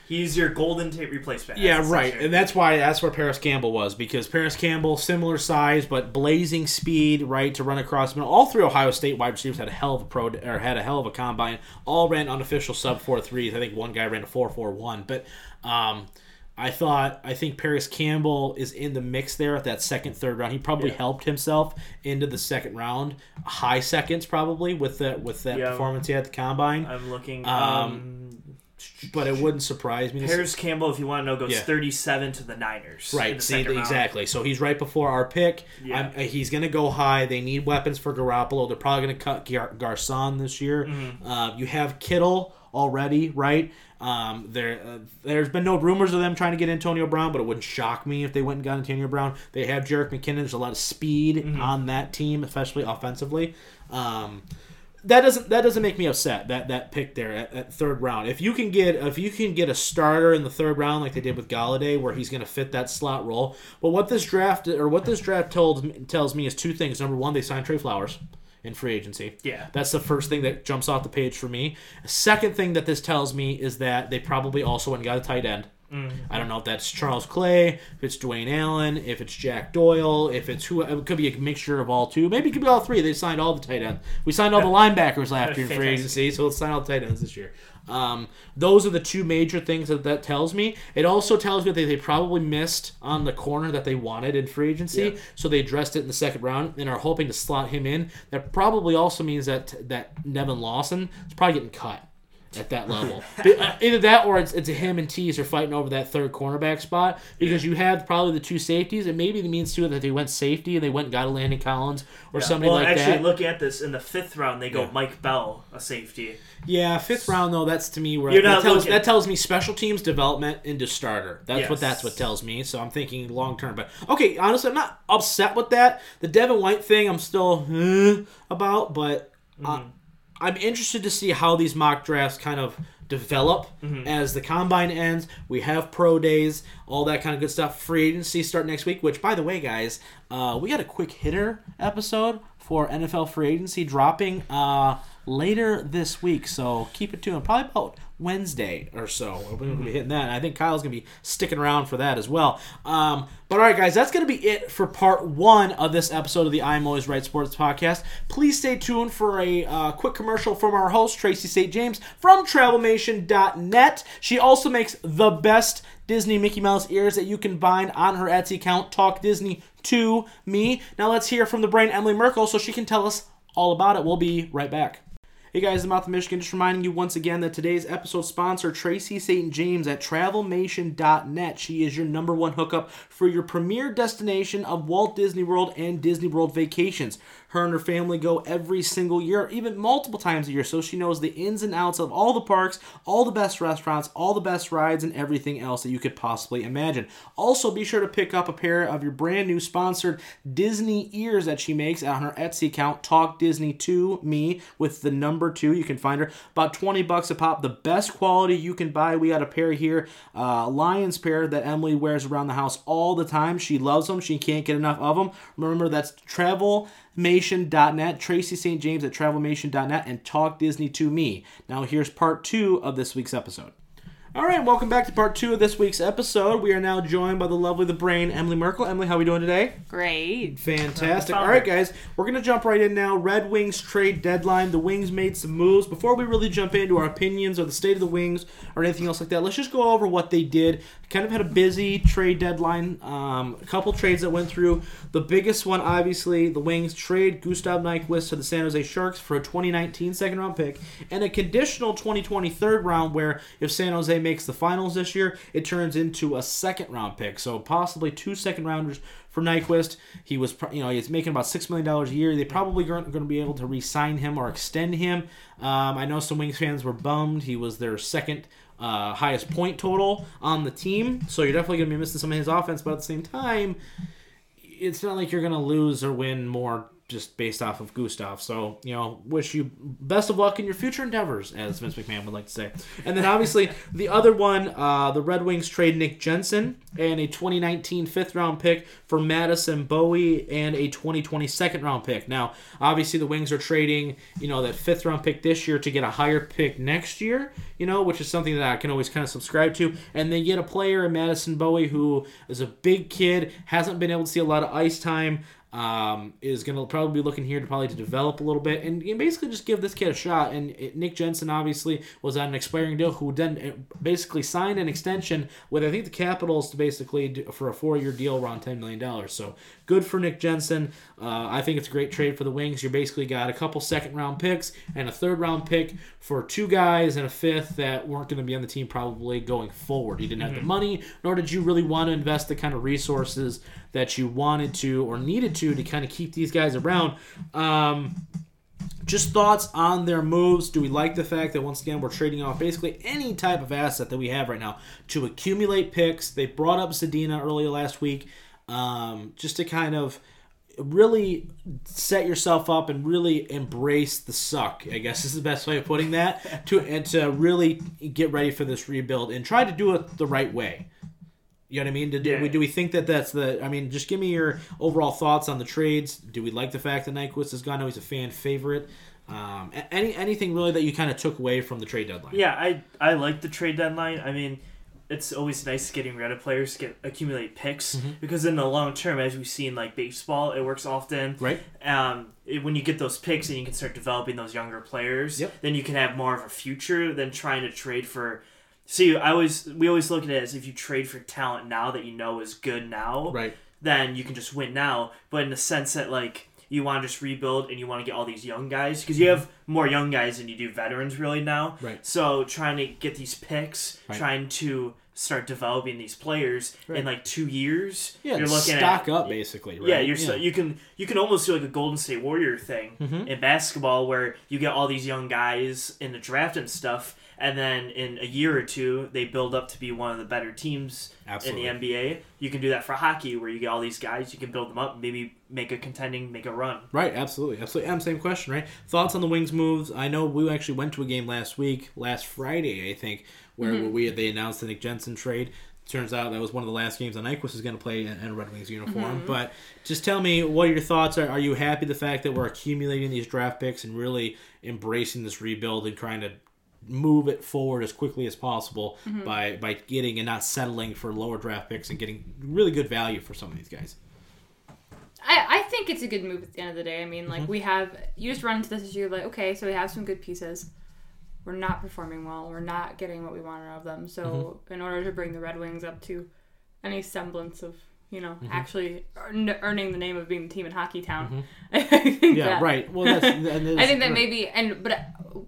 Speaker 2: He's your Golden Tate replacement.
Speaker 1: Yeah, right, and that's why that's where Parris Campbell was because Parris Campbell, similar size but blazing speed, right to run across middle. All three Ohio State wide receivers had a hell of a pro or had a hell of a combine. All ran unofficial sub four threes. I think one guy ran a four four one, but um, I thought I think Parris Campbell is in the mix there at that second third round. He probably
Speaker 2: Yeah.
Speaker 1: helped himself into the second round, high seconds probably with that with that
Speaker 2: Yeah.
Speaker 1: performance he had at the combine.
Speaker 2: I'm looking.
Speaker 1: Um,
Speaker 2: Um,
Speaker 1: But it wouldn't surprise me.
Speaker 2: Parris Campbell, if you want to know, goes
Speaker 1: Yeah.
Speaker 2: 37 to the Niners. in
Speaker 1: Right,
Speaker 2: the
Speaker 1: see, exactly. So he's right before our pick.
Speaker 2: Yeah.
Speaker 1: I'm- uh, he's going to go high. They need weapons for Garoppolo. They're probably going to cut Gar- Garcon this year.
Speaker 2: Mm-hmm.
Speaker 1: Uh, you have Kittle already, right? Um, there, uh, there's been no rumors of them trying to get Antonio Brown, but it wouldn't shock me if they went and got Antonio Brown. They have Jerick McKinnon. There's a lot of speed
Speaker 2: Mm-hmm.
Speaker 1: on that team, especially offensively. Um, that doesn't that doesn't make me upset that that pick there at, at third round. If you can get if you can get a starter in the third round like they did with Golladay, where he's going to fit that slot role. But what this draft or what this draft told tells me is two things. Number one, they signed Trey Flowers in free agency.
Speaker 2: Yeah.
Speaker 1: That's the first thing that jumps off the page for me. Second thing that this tells me is that they probably also went and got a tight end. I don't know if that's Charles Clay, if it's Dwayne Allen, if it's Jack Doyle, if it's who. It could be a mixture of all two. Maybe it could be all three. They signed all the tight ends. We signed all the linebackers last year in free agency, so let's sign all the tight ends this year. Um, those are the two major things that that tells me. It also tells me that they probably missed on the corner that they wanted in free agency,
Speaker 2: Yeah.
Speaker 1: so they addressed it in the second round and are hoping to slot him in. That probably also means that that Nevin Lawson is probably getting cut at that level. [LAUGHS] Uh, Either that or it's, it's a him and Teez are fighting over that third cornerback spot because you have probably the two safeties, and maybe it means too that they went safety and they went and got a Landon Collins or
Speaker 2: Yeah.
Speaker 1: somebody
Speaker 2: well,
Speaker 1: like
Speaker 2: actually,
Speaker 1: that.
Speaker 2: looking at this in the fifth round, they go
Speaker 1: Yeah.
Speaker 2: Mike Bell, a safety.
Speaker 1: Yeah, fifth round though. That's to me where
Speaker 2: You're
Speaker 1: that tells, that tells me special teams development into starter. That's what that's what tells me. So I'm thinking long term. But okay, honestly, I'm not upset with that. The Devin White thing, I'm still eh, about, but uh,
Speaker 2: Mm-hmm.
Speaker 1: I'm interested to see how these mock drafts kind of develop
Speaker 2: Mm-hmm.
Speaker 1: as the combine ends. We have pro days, all that kind of good stuff. Free agency start next week. Which, by the way, guys, uh, we got a quick hitter episode for NFL free agency dropping. Uh, later this week. So keep it tuned. Probably about Wednesday or so. We're going to be hitting that. And I think Kyle's going to be sticking around for that as well. Um, but all right, guys, that's going to be it for part one of this episode of the I'm Always Right Sports podcast. Please stay tuned for a uh, quick commercial from our host, Tracy St. James from TravelMation.net. She also makes the best Disney Mickey Mouse ears that you can find on her Etsy account, Talk Disney to Me. Now let's hear from the brain, Emily Merkel, so she can tell us all about it. We'll be right back. Hey guys, I'm out of Michigan. Just reminding you once again that today's episode sponsor, Tracy St. James at TravelMation.net. She is your number one hookup for your premier destination of Walt Disney World and Disney World vacations. Her and her family go every single year, even multiple times a year, so she knows the ins and outs of all the parks, all the best restaurants, all the best rides, and everything else that you could possibly imagine. Also, be sure to pick up a pair of your brand new sponsored Disney ears that she makes on her Etsy account, Talk Disney to Me, with the number two. You can find her about 20 bucks a pop. The best quality you can buy. We got a pair here, uh, Lions pair that Emily wears around the house all the time. She loves them. She can't get enough of them. Remember, that's travelmation.net, Tracy St. James at travelmation.net, and Talk Disney to Me. Now, here's part two of this week's episode. All right, welcome back to part two of this week's episode. We are now joined by the lovely, the brain, Emily Merkel. Emily, how are we doing today?
Speaker 4: Great.
Speaker 1: Fantastic. All right, guys, we're going to jump right in now. Red Wings trade deadline. The Wings made some moves. Before we really jump into our opinions or the state of the Wings or anything else like that, let's just go over what they did. Kind of had a busy trade deadline. Um, a couple trades that went through. The biggest one, obviously, the Wings trade Gustav Nyquist to the San Jose Sharks for a 2019 second round pick and a conditional 2020 third round where if San Jose makes the finals this year, it turns into a second round pick. So possibly two second rounders for Nyquist. He was, you know, he's making about six million dollars a year. They probably aren't going to be able to re-sign him or extend him. Um, I know some Wings fans were bummed. He was their second uh, highest point total on the team, so you're definitely going to be missing some of his offense. But at the same time, it's not like you're going to lose or win more just based off of Gustav. So, you know, wish you best of luck in your future endeavors, as Vince McMahon would like to say. And then obviously the other one, uh, the Red Wings trade Nick Jensen and a 2019 fifth round pick for Madison Bowey and a 2020 second round pick. Now, obviously the Wings are trading, you know, that fifth round pick this year to get a higher pick next year, you know, which is something that I can always kind of subscribe to. And they get a player in Madison Bowey who is a big kid, hasn't been able to see a lot of ice time um, is going to probably be looking here to probably to develop a little bit and, basically just give this kid a shot. And it, Nick Jensen obviously was on an expiring deal, who then uh, basically signed an extension with I think the Capitals to basically do, for a four year deal around ten million dollars. So good for Nick Jensen. Uh, I think it's a great trade for the Wings. You basically got a couple second round picks and a third round pick for two guys and a fifth that weren't going to be on the team probably going forward. You didn't have the money, nor did you really want to invest the kind of resources that you wanted to or needed to to kind of keep these guys around. Um, just thoughts on their moves. Do we like the fact that once again we're trading off basically any type of asset that we have right now to accumulate picks? They brought up Zadina earlier last week, um, just to kind of really set yourself up and really embrace the suck. I guess is the best way of putting that. [LAUGHS] To and to really get ready for this rebuild and try to do it the right way. You know what I mean? Do,
Speaker 2: Yeah.
Speaker 1: we, do we think that that's the? I mean, just give me your overall thoughts on the trades. Do we like the fact that Nyquist is gone? I know he's a fan favorite. Um, any anything really that you kind of took away from the trade deadline?
Speaker 2: Yeah, I I like the trade deadline. I mean, it's always nice getting rid of players, get accumulate picks
Speaker 1: Mm-hmm.
Speaker 2: because in the long term, as we see in like baseball, it works often.
Speaker 1: Right.
Speaker 2: Um, it- when you get those picks and you can start developing those younger players,
Speaker 1: Yep.
Speaker 2: then you can have more of a future than trying to trade for. See, I always we always look at it as if you trade for talent now that you know is good now,
Speaker 1: Right.
Speaker 2: then you can just win now. But in the sense that like you want to just rebuild and you want to get all these young guys because you have more young guys than you do veterans really now.
Speaker 1: Right.
Speaker 2: So trying to get these picks,
Speaker 1: Right.
Speaker 2: trying to start developing these players
Speaker 1: Right.
Speaker 2: in like two years.
Speaker 1: Yeah.
Speaker 2: you're looking
Speaker 1: stock
Speaker 2: at
Speaker 1: up basically. Right?
Speaker 2: yeah, you're So, you can you can almost do like a Golden State Warrior thing
Speaker 1: Mhm.
Speaker 2: in basketball where you get all these young guys in the draft and stuff, and then in a year or two they build up to be one of the better teams
Speaker 1: Absolutely.
Speaker 2: in the NBA. You can do that for hockey where you get all these guys, you can build them up, maybe make a contending, make a run.
Speaker 1: Right, absolutely, absolutely. Um, same question, right? Thoughts on the Wings moves? I know we actually went to a game last week, last Friday, I think, where we they announced the Nick Jensen trade. turns out that was one of the last games that Nyquist is going to play in, in a Red Wings uniform.
Speaker 4: Mm-hmm.
Speaker 1: But just tell me what your thoughts are. Are you happy the fact that we're accumulating these draft picks and really embracing this rebuild and trying to move it forward as quickly as possible
Speaker 4: Mm-hmm.
Speaker 1: by by getting and not settling for lower draft picks and getting really good value for some of these guys?
Speaker 4: I, I think it's a good move at the end of the day. I mean, like we have you just run into this issue like, okay, so we have some good pieces. We're not performing well. We're not getting what we want out of them. So in order to bring the Red Wings up to any semblance of you know mm-hmm. actually earn, earning the name of being the team in Hockey Town, mm-hmm. [LAUGHS] think
Speaker 1: Yeah,
Speaker 4: that,
Speaker 1: right. Well, that's, [LAUGHS]
Speaker 4: I think that
Speaker 1: right.
Speaker 4: maybe, and but uh,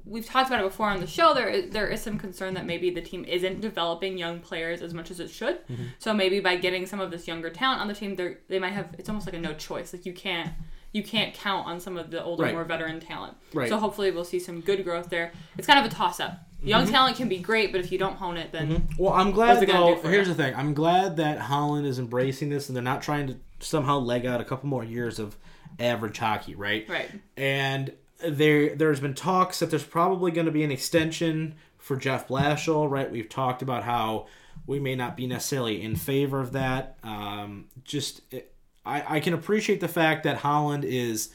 Speaker 4: we've talked about it before on the show. There, is, there is some concern that maybe the team isn't developing young players as much as it should.
Speaker 1: Mm-hmm.
Speaker 4: So maybe by getting some of this younger talent on the team, they they might have. It's almost like a no choice. Like you can't you can't count on some of the older,
Speaker 1: Right.
Speaker 4: more veteran talent.
Speaker 1: Right.
Speaker 4: So hopefully we'll see some good growth there. It's kind of a toss up. Young
Speaker 1: Mm-hmm.
Speaker 4: talent can be great, but if you don't hone it, then
Speaker 1: Well, I'm glad though. Here's
Speaker 4: you?
Speaker 1: the thing. I'm glad that Holland is embracing this and they're not trying to somehow leg out a couple more years of average hockey, right?
Speaker 4: right.
Speaker 1: And there there's been talks that there's probably going to be an extension for Jeff Blashill, right? We've talked about how we may not be necessarily in favor of that. Um, just it, I, I can appreciate the fact that Holland is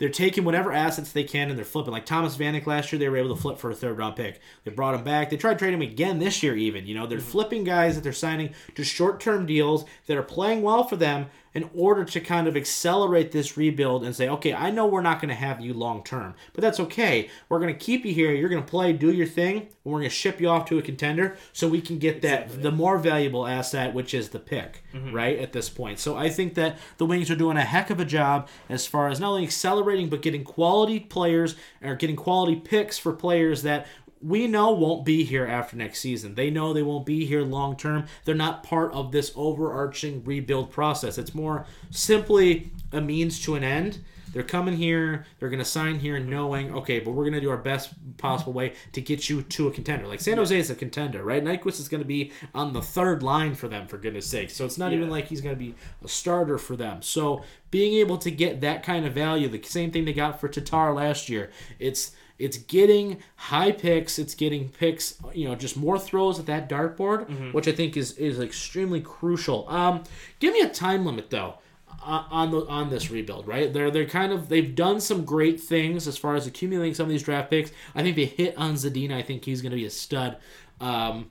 Speaker 1: they're taking whatever assets they can and they're flipping. Like Thomas Vanek last year, they were able to flip for a third round pick. They brought him back. They tried trading him again this year, even. You know, they're mm-hmm. flipping guys that they're signing to short term deals that are playing well for them in order to kind of accelerate this rebuild and say, okay, I know we're not going to have you long term, but that's okay. We're going to keep you here. You're going to play, do your thing, and we're going to ship you off to a contender so we can get that the more valuable asset, which is the pick, mm-hmm. right at this point. So I think that the Wings are doing a heck of a job as far as not only accelerating but getting quality players or getting quality picks for players that we know won't be here after next season. They know they won't be here long term. They're not part of this overarching rebuild process. It's more simply a means to an end. They're coming here, they're going to sign here knowing, okay, but we're going to do our best possible way to get you to a contender. Like San Jose is a contender, right? Nyquist is going to be on the third line for them, for goodness sake. So it's not even like he's going to be a starter for them. So being able to get that kind of value, the same thing they got for Tatar last year, it's it's getting high picks. It's getting picks. You know, just more throws at that dartboard, which I think is is extremely crucial. Um, give me a time limit though on the on this rebuild. Right? They're they're kind of they've done some great things as far as accumulating some of these draft picks. I think they hit on Zadina. I think he's going to be a stud. Um,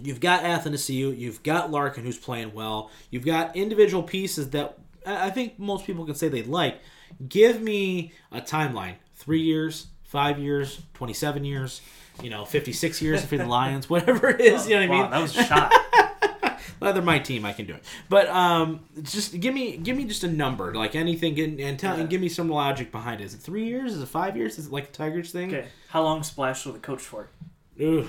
Speaker 1: You've got Athanasiu, you've got Larkin who's playing well, you've got individual pieces that I I think most people can say they like. Give me a timeline: three years, five years, twenty-seven years, you know, fifty-six years if you're the Lions, [LAUGHS] whatever it is. You know what I
Speaker 2: Wow,
Speaker 1: mean?
Speaker 2: that was a shot. [LAUGHS]
Speaker 1: Well, they're my team; I can do it. But um, just give me give me just a number, like anything, and, and tell and give me some logic behind it. Is it three years? Is it five years? Is it like a Tigers thing?
Speaker 2: Okay, how long Splash will the coach for?
Speaker 1: Ooh.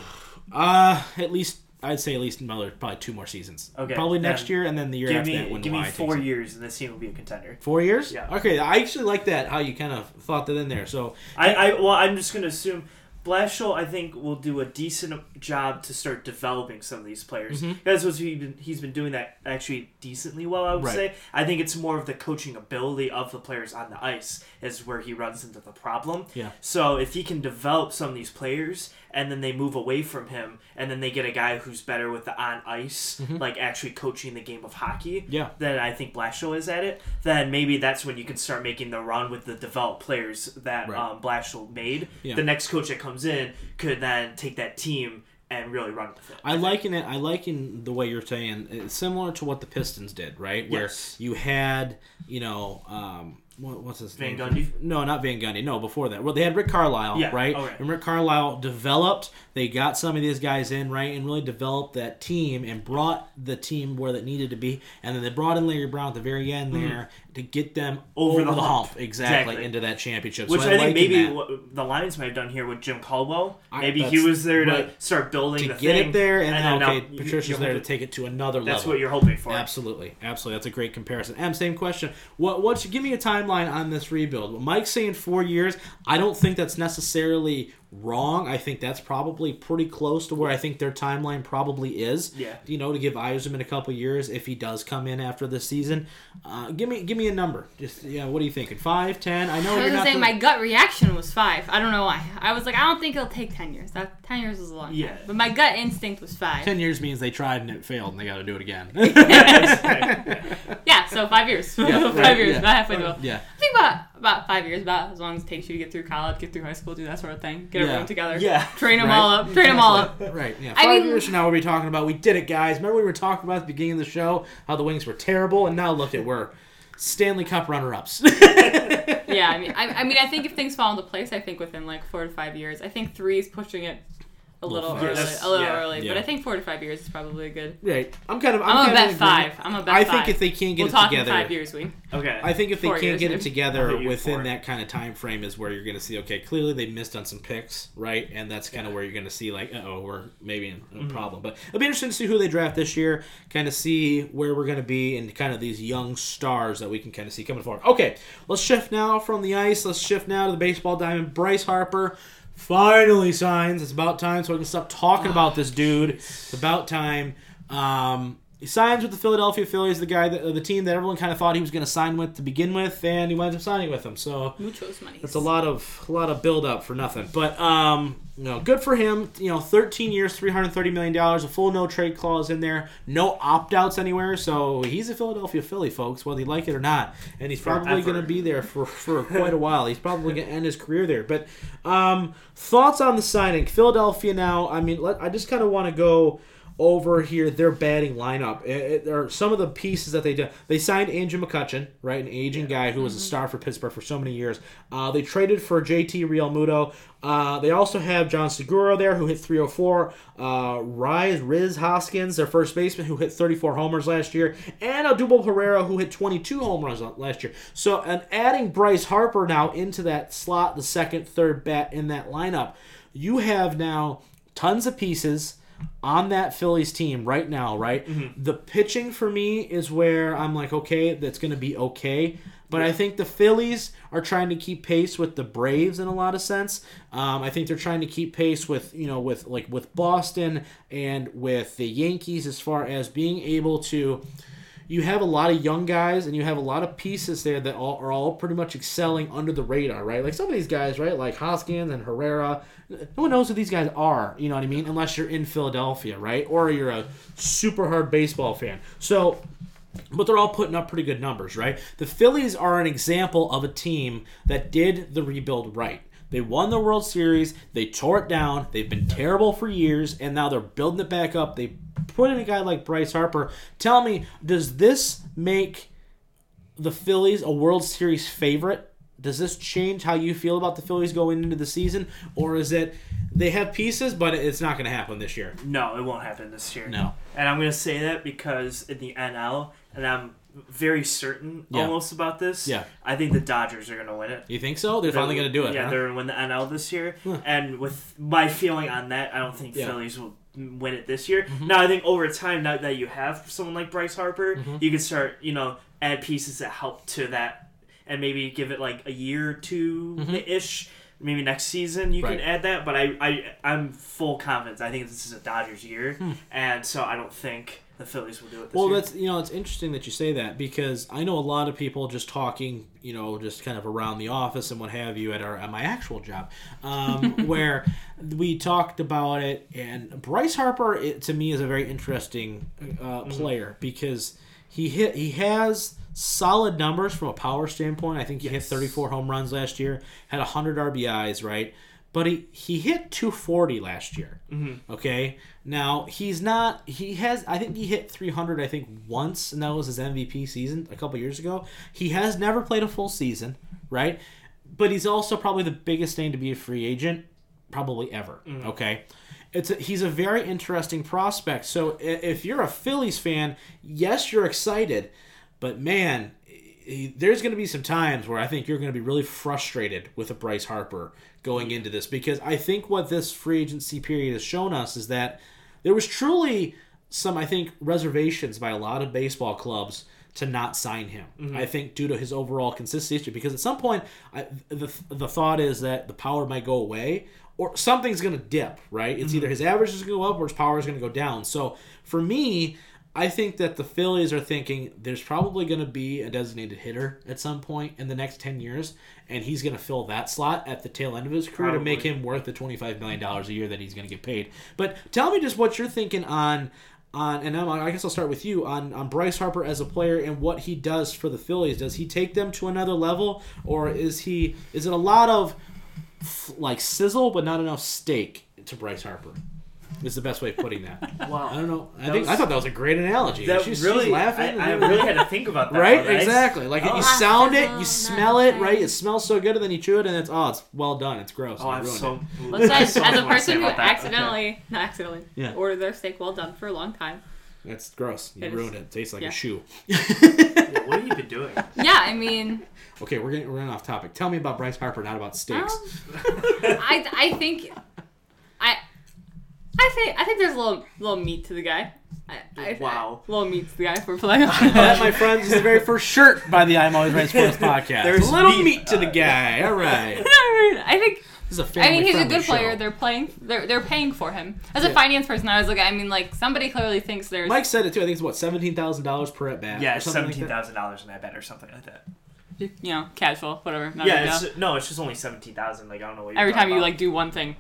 Speaker 1: Uh, at least I'd say at least another probably two more seasons.
Speaker 2: Okay,
Speaker 1: Probably next year and then the year
Speaker 2: Give
Speaker 1: after
Speaker 2: me,
Speaker 1: that when
Speaker 2: give me four
Speaker 1: takes it.
Speaker 2: years, and this team will be a contender.
Speaker 1: Four years?
Speaker 2: Yeah.
Speaker 1: Okay, I actually like that how you kind of thought that in there. So
Speaker 2: I, I well, I'm just gonna assume Blashill, I think, will do a decent job to start developing some of these players.
Speaker 1: Mm-hmm.
Speaker 2: That's what he been, he's been doing that actually decently well. I would
Speaker 1: Right.
Speaker 2: say. I think it's more of the coaching ability of the players on the ice is where he runs into the problem.
Speaker 1: Yeah.
Speaker 2: So if he can develop some of these players and then they move away from him and then they get a guy who's better with the on ice, like actually coaching the game of hockey,
Speaker 1: Mm-hmm. Yeah.
Speaker 2: then I think Blashill is at it. Then maybe that's when you can start making the run with the developed players that
Speaker 1: Right.
Speaker 2: um, Blashill made.
Speaker 1: Yeah.
Speaker 2: The next coach that comes in could then take that team and really run with it.
Speaker 1: I liken it. I liken the way you're saying it's similar to what the Pistons did, right? Where
Speaker 2: Yes.
Speaker 1: you had, you know, um, what, what's his
Speaker 2: Van
Speaker 1: name?
Speaker 2: Gundy?
Speaker 1: No, not Van Gundy. No, before that. Well, they had Rick Carlisle,
Speaker 2: Yeah,
Speaker 1: right?
Speaker 2: okay.
Speaker 1: And Rick Carlisle developed. They got some of these guys in, right, and really developed that team and brought the team where it needed to be. And then they brought in Larry Brown at the very end there to get them.
Speaker 2: Over
Speaker 1: over,
Speaker 2: the
Speaker 1: the,
Speaker 2: hump.
Speaker 1: hump, exactly,
Speaker 2: Exactly.
Speaker 1: into that championship.
Speaker 2: Which
Speaker 1: so
Speaker 2: I, think maybe what the Lions might have done here with Jim Caldwell.
Speaker 1: I-
Speaker 2: Maybe he was there to
Speaker 1: right.
Speaker 2: start building
Speaker 1: to get
Speaker 2: thing,
Speaker 1: it there, and, then okay,
Speaker 2: you-
Speaker 1: Patricia's there to take it to another
Speaker 2: That's
Speaker 1: level.
Speaker 2: That's what you're hoping for.
Speaker 1: Absolutely, absolutely. That's a great comparison. Em, same question. What? What's? Give me a timeline on this rebuild. Mike's saying four years. I don't think that's necessarily wrong. I think that's probably pretty close to where I think their timeline probably is.
Speaker 2: Yeah.
Speaker 1: You know, to give Yzerman a couple years if he does come in after this season. Uh, give me give me a number. Just yeah, what are you thinking? Five, ten? I know
Speaker 4: I
Speaker 1: you're
Speaker 4: was
Speaker 1: not.
Speaker 4: gonna say
Speaker 1: the-
Speaker 4: my gut reaction was five. I don't know why. I was like, I don't think it'll take ten years. That ten years is a long time.
Speaker 2: Yeah.
Speaker 4: But my gut instinct was five.
Speaker 1: Ten years means they tried and it failed, and they got to do it again. [LAUGHS]
Speaker 4: Yeah, so five years.
Speaker 1: Yeah, [LAUGHS]
Speaker 4: five
Speaker 1: right,
Speaker 4: years,
Speaker 1: yeah.
Speaker 4: about halfway through.
Speaker 1: yeah,
Speaker 4: think about about five years, about as long as it takes you to get through college, get through high school, do that sort of thing, get
Speaker 1: Yeah.
Speaker 4: everyone together,
Speaker 2: Yeah.
Speaker 4: train them
Speaker 1: Right.
Speaker 4: all up, train them all up.
Speaker 1: right. Yeah,
Speaker 4: I
Speaker 1: five
Speaker 4: mean-
Speaker 1: years from now, we'll be talking about we did it, guys. Remember we were talking about at the beginning of the show how the Wings were terrible, and now look at we're Stanley Cup runner-ups. [LAUGHS]
Speaker 4: Yeah, I mean, I, I mean, I think if things fall into place, I think within like four to five years, I think three is pushing it a
Speaker 1: Little
Speaker 4: little early,
Speaker 2: Yes,
Speaker 4: a little
Speaker 2: yeah.
Speaker 4: early.
Speaker 1: Yeah.
Speaker 4: But I think four to five years is probably good.
Speaker 1: right. I'm kind of. I'm,
Speaker 4: I'm,
Speaker 1: kind
Speaker 4: gonna bet five. I'm gonna bet
Speaker 1: I
Speaker 4: five.
Speaker 1: think if they can't get
Speaker 4: we'll
Speaker 1: it together,
Speaker 4: five years, we.
Speaker 2: Okay.
Speaker 1: I think if they
Speaker 4: Four
Speaker 1: can't get it
Speaker 4: maybe.
Speaker 2: I'll
Speaker 1: together within
Speaker 2: four.
Speaker 1: that kind of time frame is where you're going to see okay clearly they missed on some picks right and that's kind of where you're going to see like oh we're maybe in a
Speaker 2: Mm-hmm.
Speaker 1: problem but it'll be interesting to see who they draft this year kind of see where we're going to be and kind of these young stars that we can kind of see coming forward okay let's shift now from the ice let's shift now to the baseball diamond Bryce Harper finally signs. It's about time so we can stop talking about this dude. It's about time. Um he signs with the Philadelphia Phillies, the guy, that, the team that everyone kind of thought he was going to sign with to begin with, and he winds up signing with them. So
Speaker 4: Muchos money.
Speaker 1: that's a lot of a lot of build up for nothing. But um, you know, good for him. You know, 13 years, 330 million dollars, a full no trade clause in there, no opt outs anywhere. So he's a Philadelphia Philly, folks, whether you like it or not, and he's probably going to be there for for quite a while. He's probably going to end his career there. But um, thoughts on the signing, Philadelphia now. I mean, let, I just kind of want to go over here their batting lineup. It, it, there are some of the pieces that they did. They signed Andrew McCutchen, right, an aging guy who was a star for Pittsburgh for so many years. Uh, they traded for JT Realmuto. Uh, they also have John Segura there, who hit 304. Uh, Rise Riz Hoskins, their first baseman, who hit 34 homers last year, and Odubel Herrera, who hit 22 home runs last year. So, and adding Bryce Harper now into that slot, the second, third bat in that lineup, you have now tons of pieces on that Phillies team right now, right? The pitching for me is where I'm like, okay, that's going to be okay. But I think the Phillies are trying to keep pace with the Braves in a lot of sense. Um, I think they're trying to keep pace with you know with like with Boston and with the Yankees as far as being able to. You have a lot of young guys and you have a lot of pieces there that all, are all pretty much excelling under the radar, right? Like some of these guys, right? Like Hoskins and Herrera, no one knows who these guys are, you know what I mean? Unless you're in Philadelphia, right? Or you're a super hard baseball fan. So, but they're all putting up pretty good numbers, right? The Phillies are an example of a team that did the rebuild right. They won the World Series, they tore it down, they've been terrible for years, and now they're building it back up. They put in a guy like Bryce Harper. Tell me, does this make the Phillies a World Series favorite? Does this change how you feel about the Phillies going into the season, or is it they have pieces, but it's not going to happen this year?
Speaker 2: No, it won't happen this year.
Speaker 1: No.
Speaker 2: And I'm going to say that because in the NL, and I'm very certain
Speaker 1: Yeah.
Speaker 2: almost about this.
Speaker 1: Yeah.
Speaker 2: I think the Dodgers are going to win it.
Speaker 1: You think so? They're finally going to do it.
Speaker 2: Yeah,
Speaker 1: huh?
Speaker 2: they're going to win the NL this year. And with my feeling on that, I don't think
Speaker 1: Yeah. Mm-hmm.
Speaker 2: Phillies will win it this year. Now, I think over time, now that you have someone like Bryce Harper, you can start, you know, add pieces that help to that and maybe give it like a year or two ish. Maybe next season you
Speaker 1: Mm-hmm. Right.
Speaker 2: can add that, but I, I I'm full confidence. I think this is a Dodgers year, and so I don't think the Phillies will do it this
Speaker 1: Hmm. Well,
Speaker 2: year.
Speaker 1: that's you know it's interesting that you say that because I know a lot of people just talking, you know, just kind of around the office and what have you at our at my actual job, um, [LAUGHS] where we talked about it. And Bryce Harper, it, to me, is a very interesting uh, player because he hit he has solid numbers from a power standpoint. I think he hit 34 home runs last year, had 100 RBIs, right? But he, he hit 240 last year. Mm-hmm. Okay. Now he's not. He has. I think he hit 300. I think once, and that was his MVP season a couple years ago. He has never played a full season, right? But he's also probably the biggest name to be a free agent, probably ever. Mm. Okay. It's a, he's a very interesting prospect. So if you're a Phillies fan, yes, you're excited, but man, he- there's going to be some times where I think you're going to be really frustrated with a Bryce Harper going into this because I think what this free agency period has shown us is that there was truly some, I think, reservations by a lot of baseball clubs to not sign him. Mm-hmm. I think due to his overall consistency, because at some point, I, the the thought is that the power might go away, or something's going to dip, right? It's mm-hmm. either his average is going to go up or his power is going to go down. So for me, I think that the Phillies are thinking there's probably going to be a designated hitter at some point in the next 10 years, and he's going to fill that slot at the tail end of his career to make him worth the $25 million a year that he's going to get paid. But tell me just what you're thinking on. On, and Emma, I guess I'll start with you on, on Bryce Harper as a player and what he does for the Phillies. Does he take them to another level, or is he is it a lot of like sizzle but not enough steak to Bryce Harper? Is the best way of putting that. [LAUGHS]
Speaker 2: Wow.
Speaker 1: I don't know. I
Speaker 2: That
Speaker 1: think I
Speaker 2: was-
Speaker 1: thot that was a great analogy.
Speaker 2: That
Speaker 1: she's,
Speaker 2: really,
Speaker 1: she's laughing.
Speaker 2: I, I really had to think about that.
Speaker 1: right,
Speaker 2: one. I-
Speaker 1: exactly. Like
Speaker 2: Oh.
Speaker 1: you sound it, you smell it, right? It smells so good, and then you chew it, and it's oh, it's well done. It's gross.
Speaker 2: Oh,
Speaker 1: and
Speaker 2: I'm so.
Speaker 1: it. [LAUGHS]
Speaker 2: So
Speaker 4: as a
Speaker 2: much more to say
Speaker 4: person who
Speaker 2: about that.
Speaker 4: accidentally, not accidentally,
Speaker 1: Yeah.
Speaker 4: ordered their steak well done for a long time.
Speaker 1: That's gross. You
Speaker 4: It is-
Speaker 1: ruined it. It tastes like
Speaker 4: yeah.
Speaker 1: a shoe. [LAUGHS]
Speaker 2: Okay. What have you been doing?
Speaker 4: Yeah, I mean,
Speaker 1: Okay, we're getting we're getting off topic. Tell me about Bryce Harper, not about steaks.
Speaker 4: um, I I think I I think I think there's a little little meat to the guy. I, I,
Speaker 2: Wow.
Speaker 4: little meat to the guy for playing. [LAUGHS]
Speaker 1: that, my friends, is the very first shirt by the I'm Always Right Sports podcast.
Speaker 2: There's
Speaker 1: a little meat,
Speaker 2: meat.
Speaker 1: to the guy. All right. [LAUGHS]
Speaker 4: I think
Speaker 1: This is a
Speaker 4: I
Speaker 1: family
Speaker 4: mean he's a
Speaker 1: friendly
Speaker 4: good player.
Speaker 1: show.
Speaker 4: They're playing. They're they're paying for him. As a
Speaker 1: Yeah.
Speaker 4: finance person, I was like, I mean, like somebody clearly thinks there's.
Speaker 1: Mike said it too. I think it's what seventeen thousand dollars per at bat.
Speaker 2: Yeah,
Speaker 1: or something like
Speaker 2: seventeen
Speaker 1: that.
Speaker 2: thousand dollars in that bet or something like that.
Speaker 4: you know, casual, whatever. Not
Speaker 2: yeah,
Speaker 4: a big deal.
Speaker 2: it's, no, it's just only seventeen thousand. Like I don't know what. You're
Speaker 4: Every time
Speaker 2: talking
Speaker 4: you like do one thing,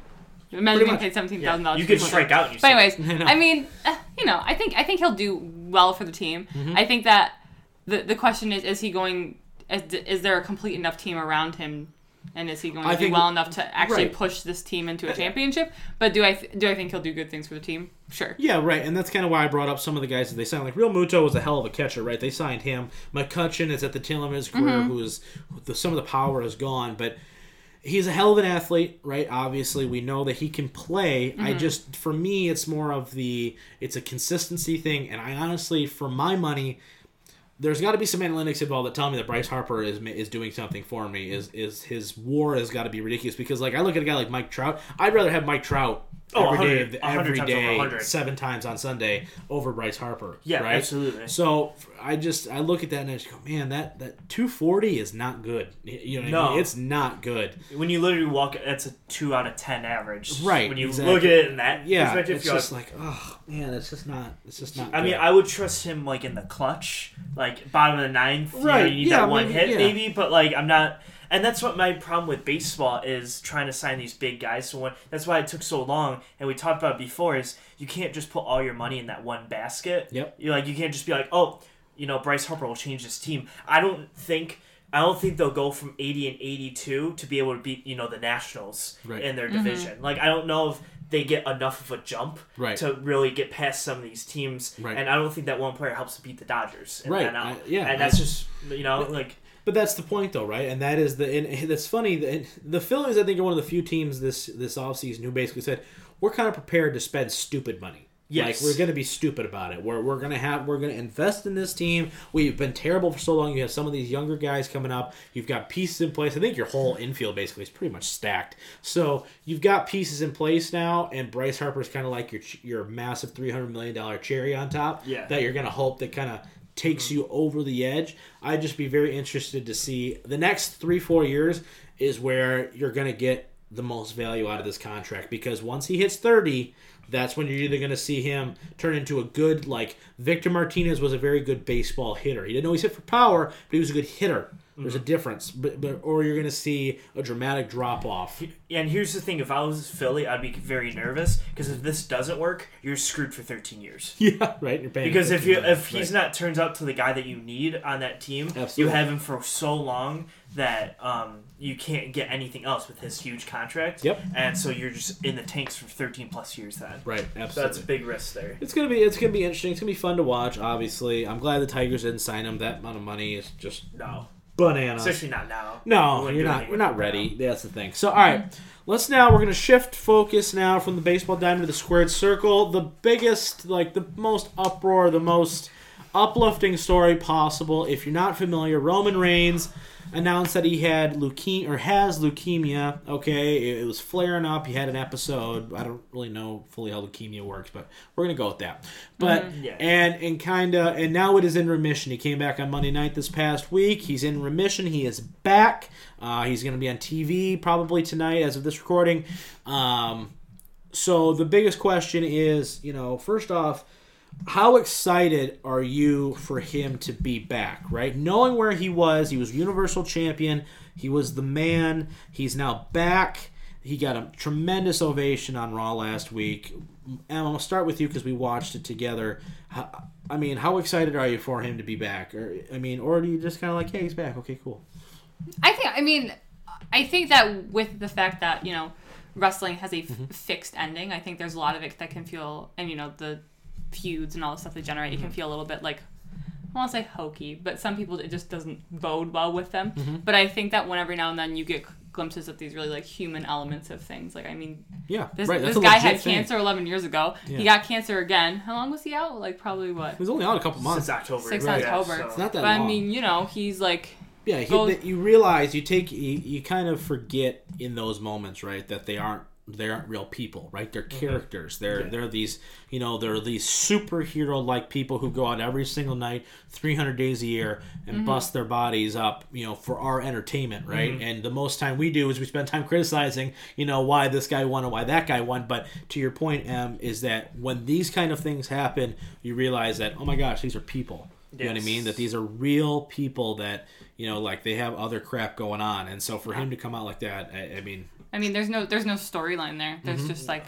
Speaker 4: imagine being paid seventeen thousand yeah. dollars.
Speaker 2: you can strike out. You
Speaker 4: But anyways, [LAUGHS]
Speaker 1: I.
Speaker 4: I mean, uh, you know, I think I think he'll do well for the team.
Speaker 1: Mm-hmm.
Speaker 4: I think that the the question is, is he going? Is, is there a complete enough team around him? And is he going to
Speaker 1: I
Speaker 4: do well enough to actually
Speaker 1: right.
Speaker 4: push this team into a championship? But do I th- do I think he'll do good things for the team? Sure.
Speaker 1: Yeah, right, and that's kind of why I brought up some of the guys that they signed. Like Realmuto was a hell of a catcher, right? They signed him. McCutchen is at the tail end of his career,
Speaker 4: Mm-hmm.
Speaker 1: who is the, some of the power is gone, but he's a hell of an athlete, right? Obviously, we know that he can play.
Speaker 4: Mm-hmm.
Speaker 1: I just, for me, it's more of the it's a consistency thing, and I honestly, for my money. There's got to be some analytics involved that tell me that Bryce Harper is is doing something for me. Is is his WAR has got to be ridiculous because like I look at a guy like Mike Trout, I'd rather have Mike Trout
Speaker 2: Oh,
Speaker 1: every day,
Speaker 2: 100 100
Speaker 1: every
Speaker 2: 100.
Speaker 1: seven times on Sunday over Bryce Harper.
Speaker 2: Yeah,
Speaker 1: right?
Speaker 2: absolutely.
Speaker 1: So I just I look at that and I just go, man, that that 240 is not good. You know, what I
Speaker 2: No.
Speaker 1: mean? it's not good.
Speaker 2: when you literally walk, that's a two out of ten average.
Speaker 1: Right,
Speaker 2: When you
Speaker 1: exactly.
Speaker 2: look at it in that
Speaker 1: Yeah,
Speaker 2: perspective,
Speaker 1: it's just
Speaker 2: like,
Speaker 1: like, oh man, it's just not. It's just not.
Speaker 2: I mean. I would trust him like in the clutch, like bottom of the ninth. you know,
Speaker 1: Right,
Speaker 2: you need
Speaker 1: yeah,
Speaker 2: that one
Speaker 1: maybe-
Speaker 2: hit
Speaker 1: yeah.
Speaker 2: maybe, but like I'm not. And that's what my problem with baseball is trying to sign these big guys. So when, that's why it took so long. And we talked about it before is you can't just put all your money in that one basket.
Speaker 1: Yep.
Speaker 2: You like you can't just be like, oh, you know, Bryce Harper will change this team. I don't think. I don't think they'll go from 80 and 82 to be able to beat, you know, the Nationals
Speaker 1: Right.
Speaker 2: in their mm-hmm. division. Like, I don't know if they get enough of a jump
Speaker 1: Right.
Speaker 2: to really get past some of these teams.
Speaker 1: Right.
Speaker 2: And I don't think that one player helps to beat the Dodgers. in
Speaker 1: Right.
Speaker 2: the NL.
Speaker 1: I- yeah,
Speaker 2: And that's
Speaker 1: I-
Speaker 2: just, you know, like,
Speaker 1: But that's the point, though, right? And that is the. And [LAUGHS] that's funny. The, the Phillies, I think, are one of the few teams this this offseason who basically said we're kind of prepared to spend stupid money.
Speaker 2: Yes.
Speaker 1: Like we're going to be stupid about it. We're, we're going to have we're going to invest in this team. We've been terrible for so long. You have some of these younger guys coming up. You've got pieces in place. I think your whole infield basically is pretty much stacked. So you've got pieces in place now, and Bryce Harper's kind of like your your massive three hundred million dollar cherry on top.
Speaker 2: Yeah.
Speaker 1: That you're going to hope that kind of takes mm-hmm. you over the edge. I'd just be very interested to see the next three, four years is where you're going to get the most value out of this contract because once he hits 30, that's when you're either going to see him turn into a good, like Victor Martinez was a very good baseball hitter. He didn't always hit for power, but he was a good hitter. There's a difference, but, but or you're going to see a dramatic drop off.
Speaker 2: and here's the thing if I was Philly, I'd be very nervous because if this doesn't work, you're screwed for 13 years. [LAUGHS]
Speaker 1: Yeah, right. You're paying
Speaker 2: Because if you
Speaker 1: 15
Speaker 2: if he's
Speaker 1: right.
Speaker 2: not turns out to the guy that you need on that team,
Speaker 1: Absolutely.
Speaker 2: you have him for so long that um, you can't get anything else with his huge contract.
Speaker 1: Yep.
Speaker 2: And so you're just in the tanks for 13 plus years then.
Speaker 1: right,
Speaker 2: So
Speaker 1: absolutely.
Speaker 2: that's a big risk there.
Speaker 1: It's gonna be it's gonna be interesting. It's gonna be fun to watch. Obviously, I'm glad the Tigers didn't sign him. That amount of money is just
Speaker 2: No,
Speaker 1: bananas.
Speaker 2: especially not now.
Speaker 1: No, you're not. We're not
Speaker 2: now.
Speaker 1: ready. That's the thing. So, all right, let's now. We're gonna shift focus now from the baseball diamond to the squared circle. The biggest, like the most uproar, the most uplifting story possible. If you're not familiar, Roman Reigns announced that he had leukemia or has leukemia. Okay, it, it was flaring up. He had an episode. I don't really know fully how leukemia works, but we're gonna go with that. But
Speaker 2: Yeah.
Speaker 1: and and kind of and now it is in remission. He came back on Monday night this past week. He's in remission. He is back. Uh, he's gonna be on TV probably tonight as of this recording. Um, so the biggest question is, you know, first off, how excited are you for him to be back, right? Knowing where he was, he was Universal Champion, he was the man, he's now back. He got a tremendous ovation on Raw last week. And I'll start with you because we watched it together. How, I mean, how excited are you for him to be back? Or I mean, or do you just kind of like, hey, he's back? Okay, cool.
Speaker 4: I think. I mean, I think that with the fact that you know, wrestling has a f-
Speaker 1: Mm-hmm.
Speaker 4: fixed ending. I think there's a lot of it that can feel, and you know, the feuds and all the stuff they generate. It
Speaker 1: Mm-hmm.
Speaker 4: can feel a little bit like. I want to say hokey, but some people it just doesn't bode well with them.
Speaker 1: Mm-hmm.
Speaker 4: But I think that when every now and then you get glimpses of these really like human elements of things. Like I mean,
Speaker 1: Yeah,
Speaker 4: this,
Speaker 1: right.
Speaker 4: this guy
Speaker 1: legit
Speaker 4: had
Speaker 1: thing.
Speaker 4: cancer 11 years ago.
Speaker 1: Yeah.
Speaker 4: He got cancer again. How long was he out? Like probably what?
Speaker 1: He was only out a couple months.
Speaker 2: Since October.
Speaker 4: Six
Speaker 2: yeah,
Speaker 4: October.
Speaker 2: so-
Speaker 1: It's not that
Speaker 4: But
Speaker 1: long.
Speaker 4: I mean, you know, he's like
Speaker 1: Yeah, he,
Speaker 4: Both-
Speaker 1: you realize you take you, you kind of forget in those moments, right, that they aren't they aren't real people, right? They're mm-hmm. characters. They're
Speaker 2: Yeah.
Speaker 1: they're these you know they're these superhero like people who go out every single night, three hundred days a year, and mm-hmm. bust their bodies up, you know, for our entertainment, right? Mm-hmm. And the most time we do is we spend time [LAUGHS] criticizing, you know, why this guy won and why that guy won. But to your point, Em, is that when these kind of things happen, you realize that oh my gosh, these are people. You know what I mean? That these are real people that you know, like they have other crap going on, and so for him to come out like that, I, I mean,
Speaker 4: I mean, there's no there's no storyline there. There's
Speaker 1: Mm-hmm.
Speaker 4: just like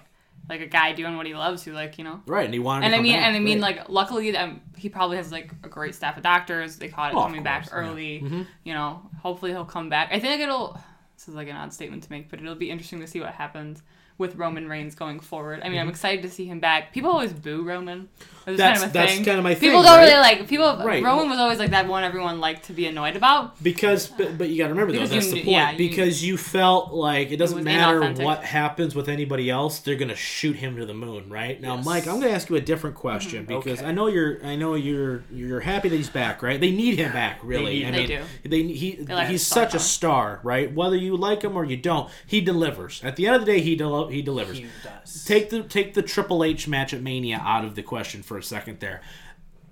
Speaker 4: like a guy doing what he loves, who like you know.
Speaker 1: right? And he wanted.
Speaker 4: And
Speaker 1: to
Speaker 4: I mean,
Speaker 1: back,
Speaker 4: and I mean,
Speaker 1: right.
Speaker 4: like, luckily, um, he probably has like a great staff of doctors. They caught it
Speaker 1: Oh,
Speaker 4: coming back
Speaker 1: course, yeah.
Speaker 4: early.
Speaker 1: Mm-hmm.
Speaker 4: You know, hopefully he'll come back. I think it'll. This is like an odd statement to make, but it'll be interesting to see what happens with Roman Reigns going forward. I mean, I'm excited to see him back. People always boo Roman.
Speaker 1: Mm-hmm. That's-
Speaker 4: kind of a
Speaker 1: that's
Speaker 4: thing.
Speaker 1: kind of my
Speaker 4: People
Speaker 1: thing, People
Speaker 4: don't
Speaker 1: right?
Speaker 4: really like people.
Speaker 1: Right.
Speaker 4: Roman was always like that one everyone liked to be annoyed about.
Speaker 1: because, but, but you got to remember though, that's
Speaker 4: you
Speaker 1: the point.
Speaker 4: yeah,
Speaker 1: because you felt like it doesn't
Speaker 4: was
Speaker 1: matter
Speaker 4: inauthentic.
Speaker 1: what happens with anybody else, they're gonna shoot him to the moon, right? Now,
Speaker 2: Yes.
Speaker 1: Mike, I'm gonna ask you a different question
Speaker 4: Mm-hmm.
Speaker 1: because
Speaker 2: Okay.
Speaker 1: I know you're, I know you're, you're happy that he's back, right? They need him back, really.
Speaker 2: need
Speaker 1: I mean,
Speaker 4: They do.
Speaker 1: They he he's such a star, right? Whether you like him or you don't, he delivers. At the end of the day, he del- he delivers.
Speaker 2: He does.
Speaker 1: Take the take the Triple H match at Mania out of the question for a second there.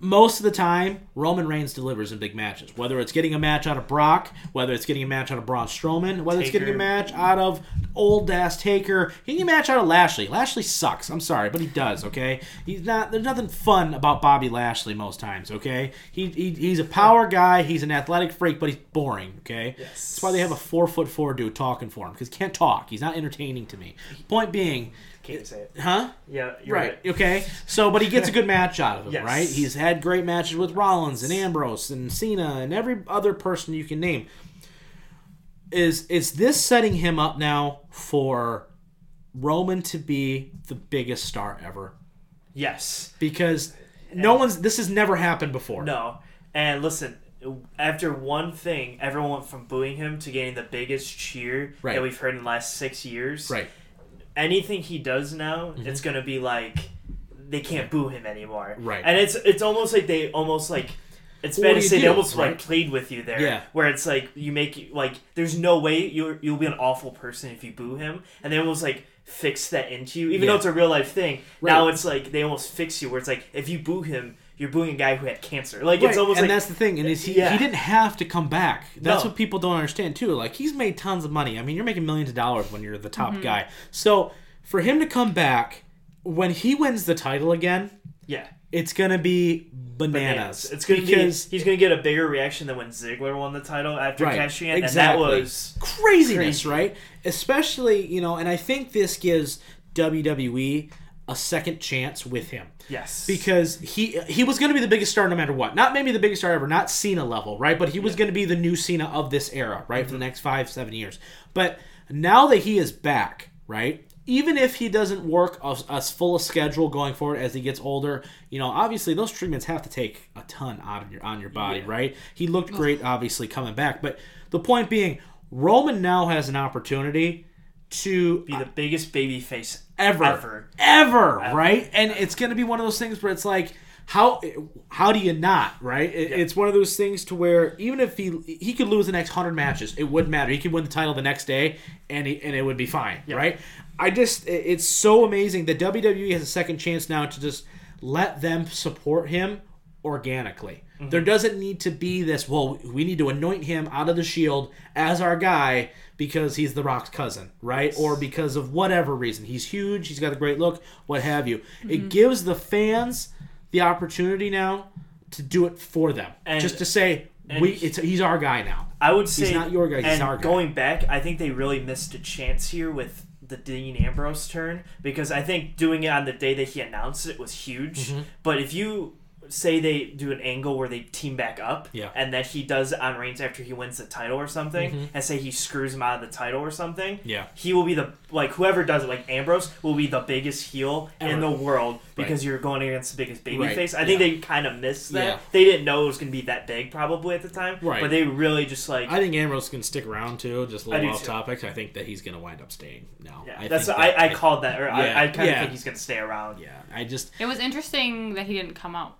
Speaker 1: Most of the time, Roman Reigns delivers in big matches. Whether it's getting a match out of Brock, whether it's getting a match out of Braun Strowman, whether it's getting a match out of old ass Taker, getting a match out of Lashley. Lashley sucks. I'm sorry, but he does. Okay, he's not. There's nothing fun about Bobby Lashley most times. Okay, he, he he's a power guy. He's an athletic freak, but he's boring. Okay,
Speaker 2: Yes.
Speaker 1: that's why they have a four foot four dude talking for him because he can't talk. He's not entertaining to me. Point being,
Speaker 2: Can't say it.
Speaker 1: huh?
Speaker 2: Yeah,
Speaker 1: Right.
Speaker 2: right.
Speaker 1: Okay. So, but he gets a good match out of him, [LAUGHS]
Speaker 2: Yes.
Speaker 1: right? He's had great matches with Rollins and Ambrose and Cena and every other person you can name. Is is this setting him up now for Roman to be the biggest star ever?
Speaker 2: Yes.
Speaker 1: Because no one's this has never happened before.
Speaker 2: No. And listen, after one thing, everyone went from booing him to getting the biggest cheer
Speaker 1: Right.
Speaker 2: that we've heard in the last six years.
Speaker 1: Right.
Speaker 2: Anything he does now, mm-hmm. it's gonna be like they can't boo him anymore.
Speaker 1: Right.
Speaker 2: And it's it's almost like they almost like it's bad to say they almost
Speaker 1: right?
Speaker 2: like played with you there.
Speaker 1: Yeah.
Speaker 2: Where it's like you make like there's no way you'll you'll be an awful person if you boo him, and they almost like fix that into you, even
Speaker 1: Yeah.
Speaker 2: though it's a real life thing.
Speaker 1: Right.
Speaker 2: Now it's like they almost fix you, where it's like if you boo him, you're booing a guy who had cancer. Like
Speaker 1: Right,
Speaker 2: it's almost
Speaker 1: and
Speaker 2: like
Speaker 1: that's the thing, and is he,
Speaker 2: Yeah.
Speaker 1: he didn't have to come back. That's
Speaker 2: No.
Speaker 1: what people don't understand too. Like he's made tons of money. I mean, you're making millions of dollars when you're the top
Speaker 2: Mm-hmm.
Speaker 1: guy. So for him to come back when he wins the title again,
Speaker 2: yeah.
Speaker 1: it's gonna be bananas.
Speaker 2: Bananas. It's gonna
Speaker 1: because
Speaker 2: be he's gonna get a bigger reaction than when Ziggler won the title after
Speaker 1: Right,
Speaker 2: cashing it,
Speaker 1: exactly.
Speaker 2: and that was
Speaker 1: craziness,
Speaker 2: Crazy.
Speaker 1: right? Especially you know, and I think this gives WWE a second chance with him.
Speaker 2: yes
Speaker 1: because he he was going to be the biggest star no matter what. Not maybe the biggest star ever, not Cena level, right? But he was going to be the new Cena of this era, right, for the mm-hmm. next five seven years. But now that he is back, right? Even if he doesn't work as, as full a schedule going forward as he gets older, you know, obviously those treatments have to take a ton out of your on your body,
Speaker 2: Yeah.
Speaker 1: right? He looked great, obviously coming back, but the point being, Roman now has an opportunity to
Speaker 2: be the biggest baby face
Speaker 1: ever,
Speaker 2: ever.
Speaker 1: ever, right? And it's going to be one of those things where it's like how how do you not right? It,
Speaker 2: Yeah.
Speaker 1: It's one of those things to where even if he he could lose the next hundred matches, it wouldn't matter. He could win the title the next day, and he, and it would be fine,
Speaker 2: Yeah.
Speaker 1: right? I just it's so amazing that WWE has a second chance now to just let them support him organically.
Speaker 2: Mm-hmm.
Speaker 1: There doesn't need to be this. Well, we need to anoint him out of the Shield as our guy because he's the Rock's cousin, right? Or because of whatever reason. He's huge. He's got a great look. What have you?
Speaker 2: Mm-hmm.
Speaker 1: It gives the fans the opportunity now to do it for them,
Speaker 2: And-
Speaker 1: just to say we it's he's our guy now.
Speaker 2: I would say He's
Speaker 1: not your guy, he's our guy.
Speaker 2: going back, I think they really missed a chance here with the Dean Ambrose turn because I think doing it on the day that he announced it was huge.
Speaker 1: Mm-hmm.
Speaker 2: But if you say they do an angle where they team back up,
Speaker 1: Yeah.
Speaker 2: and then he does it on Reigns after he wins the title or something, and say he screws him out of the title or something,
Speaker 1: Mm-hmm. Yeah.
Speaker 2: he will be the like whoever does it, like Ambrose, will be the biggest heel in the world because you're going against the biggest baby
Speaker 1: Right.
Speaker 2: face. I think
Speaker 1: Yeah.
Speaker 2: they kind of missed that.
Speaker 1: Yeah.
Speaker 2: They didn't know it was going to be that big probably at the time,
Speaker 1: Right.
Speaker 2: But they really just like
Speaker 1: I think Ambrose can stick around too. Just a little off
Speaker 2: too.
Speaker 1: topic. I think that he's going to wind up staying. No,
Speaker 2: Yeah,
Speaker 1: I
Speaker 2: that's
Speaker 1: think
Speaker 2: I,
Speaker 1: that-
Speaker 2: I called that, or
Speaker 1: Yeah,
Speaker 2: I, I kind of
Speaker 1: yeah.
Speaker 2: think he's gonna stay around. Yeah,
Speaker 1: Yeah, I just
Speaker 4: It was interesting that he didn't come out.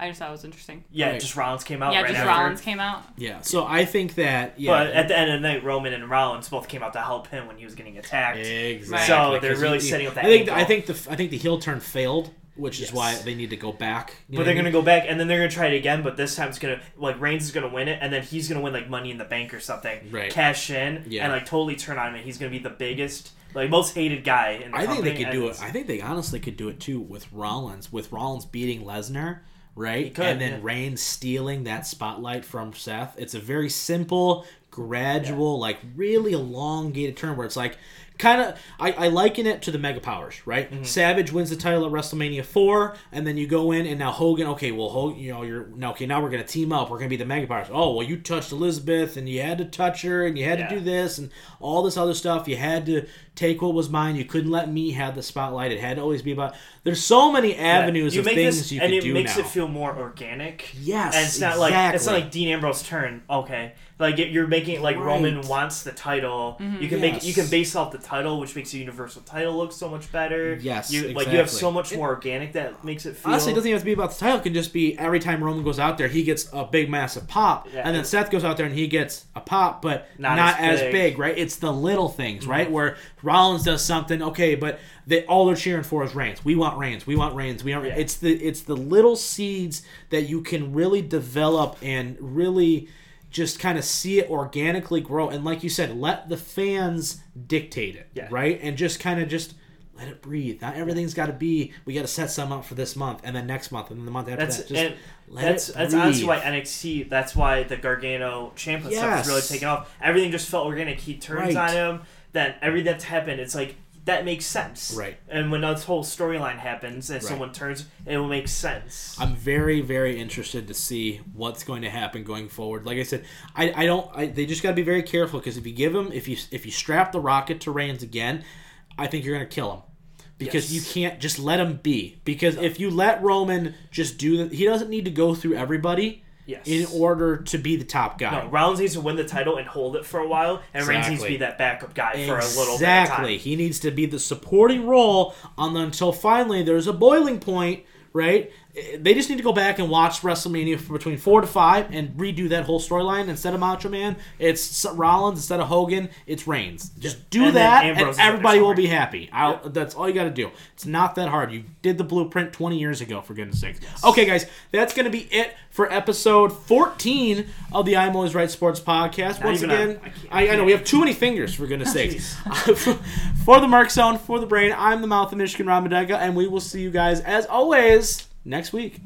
Speaker 4: I just thought it was interesting.
Speaker 1: Right.
Speaker 2: just Rollins came out
Speaker 4: yeah,
Speaker 2: right
Speaker 4: just
Speaker 2: after.
Speaker 4: Rollins came out.
Speaker 1: yeah. So I think that yeah.
Speaker 2: But at the end of the night, Roman and Rollins both came out to help him when he was getting attacked.
Speaker 1: Exactly.
Speaker 2: So they're
Speaker 1: 'cause
Speaker 2: really
Speaker 1: you-
Speaker 2: setting up that
Speaker 1: I think
Speaker 2: angle.
Speaker 1: I think the I think the heel turn failed, which is
Speaker 2: Yes.
Speaker 1: why they need to go back. you
Speaker 2: But
Speaker 1: know
Speaker 2: they're
Speaker 1: what
Speaker 2: gonna
Speaker 1: mean?
Speaker 2: go back and then they're gonna try it again. But this time it's gonna like Reigns is gonna win it, and then he's gonna win like Money in the Bank or something.
Speaker 1: Right.
Speaker 2: Cash in
Speaker 1: Yeah.
Speaker 2: and like totally turn on him. and He's gonna be the biggest, like most hated guy in the
Speaker 1: I think they
Speaker 2: company,
Speaker 1: could
Speaker 2: and
Speaker 1: do it.
Speaker 2: it's-
Speaker 1: I think they honestly could do it too with Rollins, with Rollins beating Lesnar, right?
Speaker 2: could,
Speaker 1: and then
Speaker 2: yeah.
Speaker 1: Reigns stealing that spotlight from Seth. It's a very simple, gradual, like really elongated turn where it's like kind of I, I liken it to the mega powers right
Speaker 2: Mm-hmm.
Speaker 1: savage wins the title at wrestlemania 4 and then you go in and now hogan okay well hogan you know you're now okay now we're gonna team up we're gonna be the mega powers oh well you touched elizabeth and you had to touch her and you had
Speaker 2: Yeah.
Speaker 1: to do this and all this other stuff you had to take what was mine you couldn't let me have the spotlight it had to always be about there's so many avenues
Speaker 2: you
Speaker 1: of things
Speaker 2: this,
Speaker 1: you
Speaker 2: and
Speaker 1: can do and it
Speaker 2: makes
Speaker 1: now
Speaker 2: it feel more organic.
Speaker 1: Yes,
Speaker 2: and it's not like it's not like Dean Ambrose turn. Okay, like it, you're making it like Roman wants the title. You can make
Speaker 1: Yes.
Speaker 2: you can base off the title, which makes the Universal title look so much better.
Speaker 1: Yes,
Speaker 2: you like you have so much more organic that makes it feel.
Speaker 1: Honestly, it doesn't even have to be about the title. It can just be every time Roman goes out there, he gets a big, massive pop,
Speaker 2: Yeah.
Speaker 1: and then Seth goes out there and he gets a pop, but not,
Speaker 2: Not
Speaker 1: as,
Speaker 2: as
Speaker 1: big.
Speaker 2: big. Mm-hmm.
Speaker 1: right? It's the little things, right? Where Rollins does something, okay, but they all they're cheering for is Reigns. We want Reigns. We want Reigns. We want.
Speaker 2: Yeah.
Speaker 1: It's the it's the little seeds that you can really develop and really just kind of see it organically grow. And like you said, let the fans dictate it,
Speaker 2: Yeah.
Speaker 1: right? And just kind of just. Let it breathe. Not everything's got to be. We got to set some up for this month, and then next month, and then the month after
Speaker 2: That's
Speaker 1: that. Just let
Speaker 2: that's
Speaker 1: it
Speaker 2: that's honestly why NXT. That's why the Gargano Ciampa stuff is really taken off. Everything just felt organic. He turns
Speaker 1: Right.
Speaker 2: on him. Then everything that's happened, it's like that makes sense.
Speaker 1: Right.
Speaker 2: And when this whole storyline happens, and
Speaker 1: Right.
Speaker 2: someone turns, it will make sense.
Speaker 1: I'm very, very interested to see what's going to happen going forward. Like I said, I, I don't. I, they just got to be very careful because if you give them, if you if you strap the rocket to Reigns again, I think you're going to kill him because
Speaker 2: Yes.
Speaker 1: you can't just let him be. Because if you let Roman just do that, he doesn't need to go through everybody
Speaker 2: Yes.
Speaker 1: in order to be the top guy.
Speaker 2: No, Rollins needs to win the title and hold it for a while, and Reigns needs to be that backup guy for a little bit
Speaker 1: Exactly. He needs to be the supporting role on the, until finally there's a boiling point, right? They just need to go back and watch WrestleMania for between four to five and redo that whole storyline. Instead of Macho Man, it's Rollins. Instead of Hogan, it's Reigns. Just do
Speaker 2: And
Speaker 1: that, and
Speaker 2: is in there
Speaker 1: everybody will be happy. I'll, That's all you got to do. It's not that hard. You did the blueprint 20 years ago, for goodness sakes. Okay, guys, that's going to be it for episode 14 of the I'm Always Right Sports Podcast. Once again,
Speaker 2: I can't-
Speaker 1: I, I know we have too many fingers, for goodness [LAUGHS] sakes. [LAUGHS] For the Merc Zone, for the brain, I'm the mouth of Michigan Ramadega, and we will see you guys, as always, next week.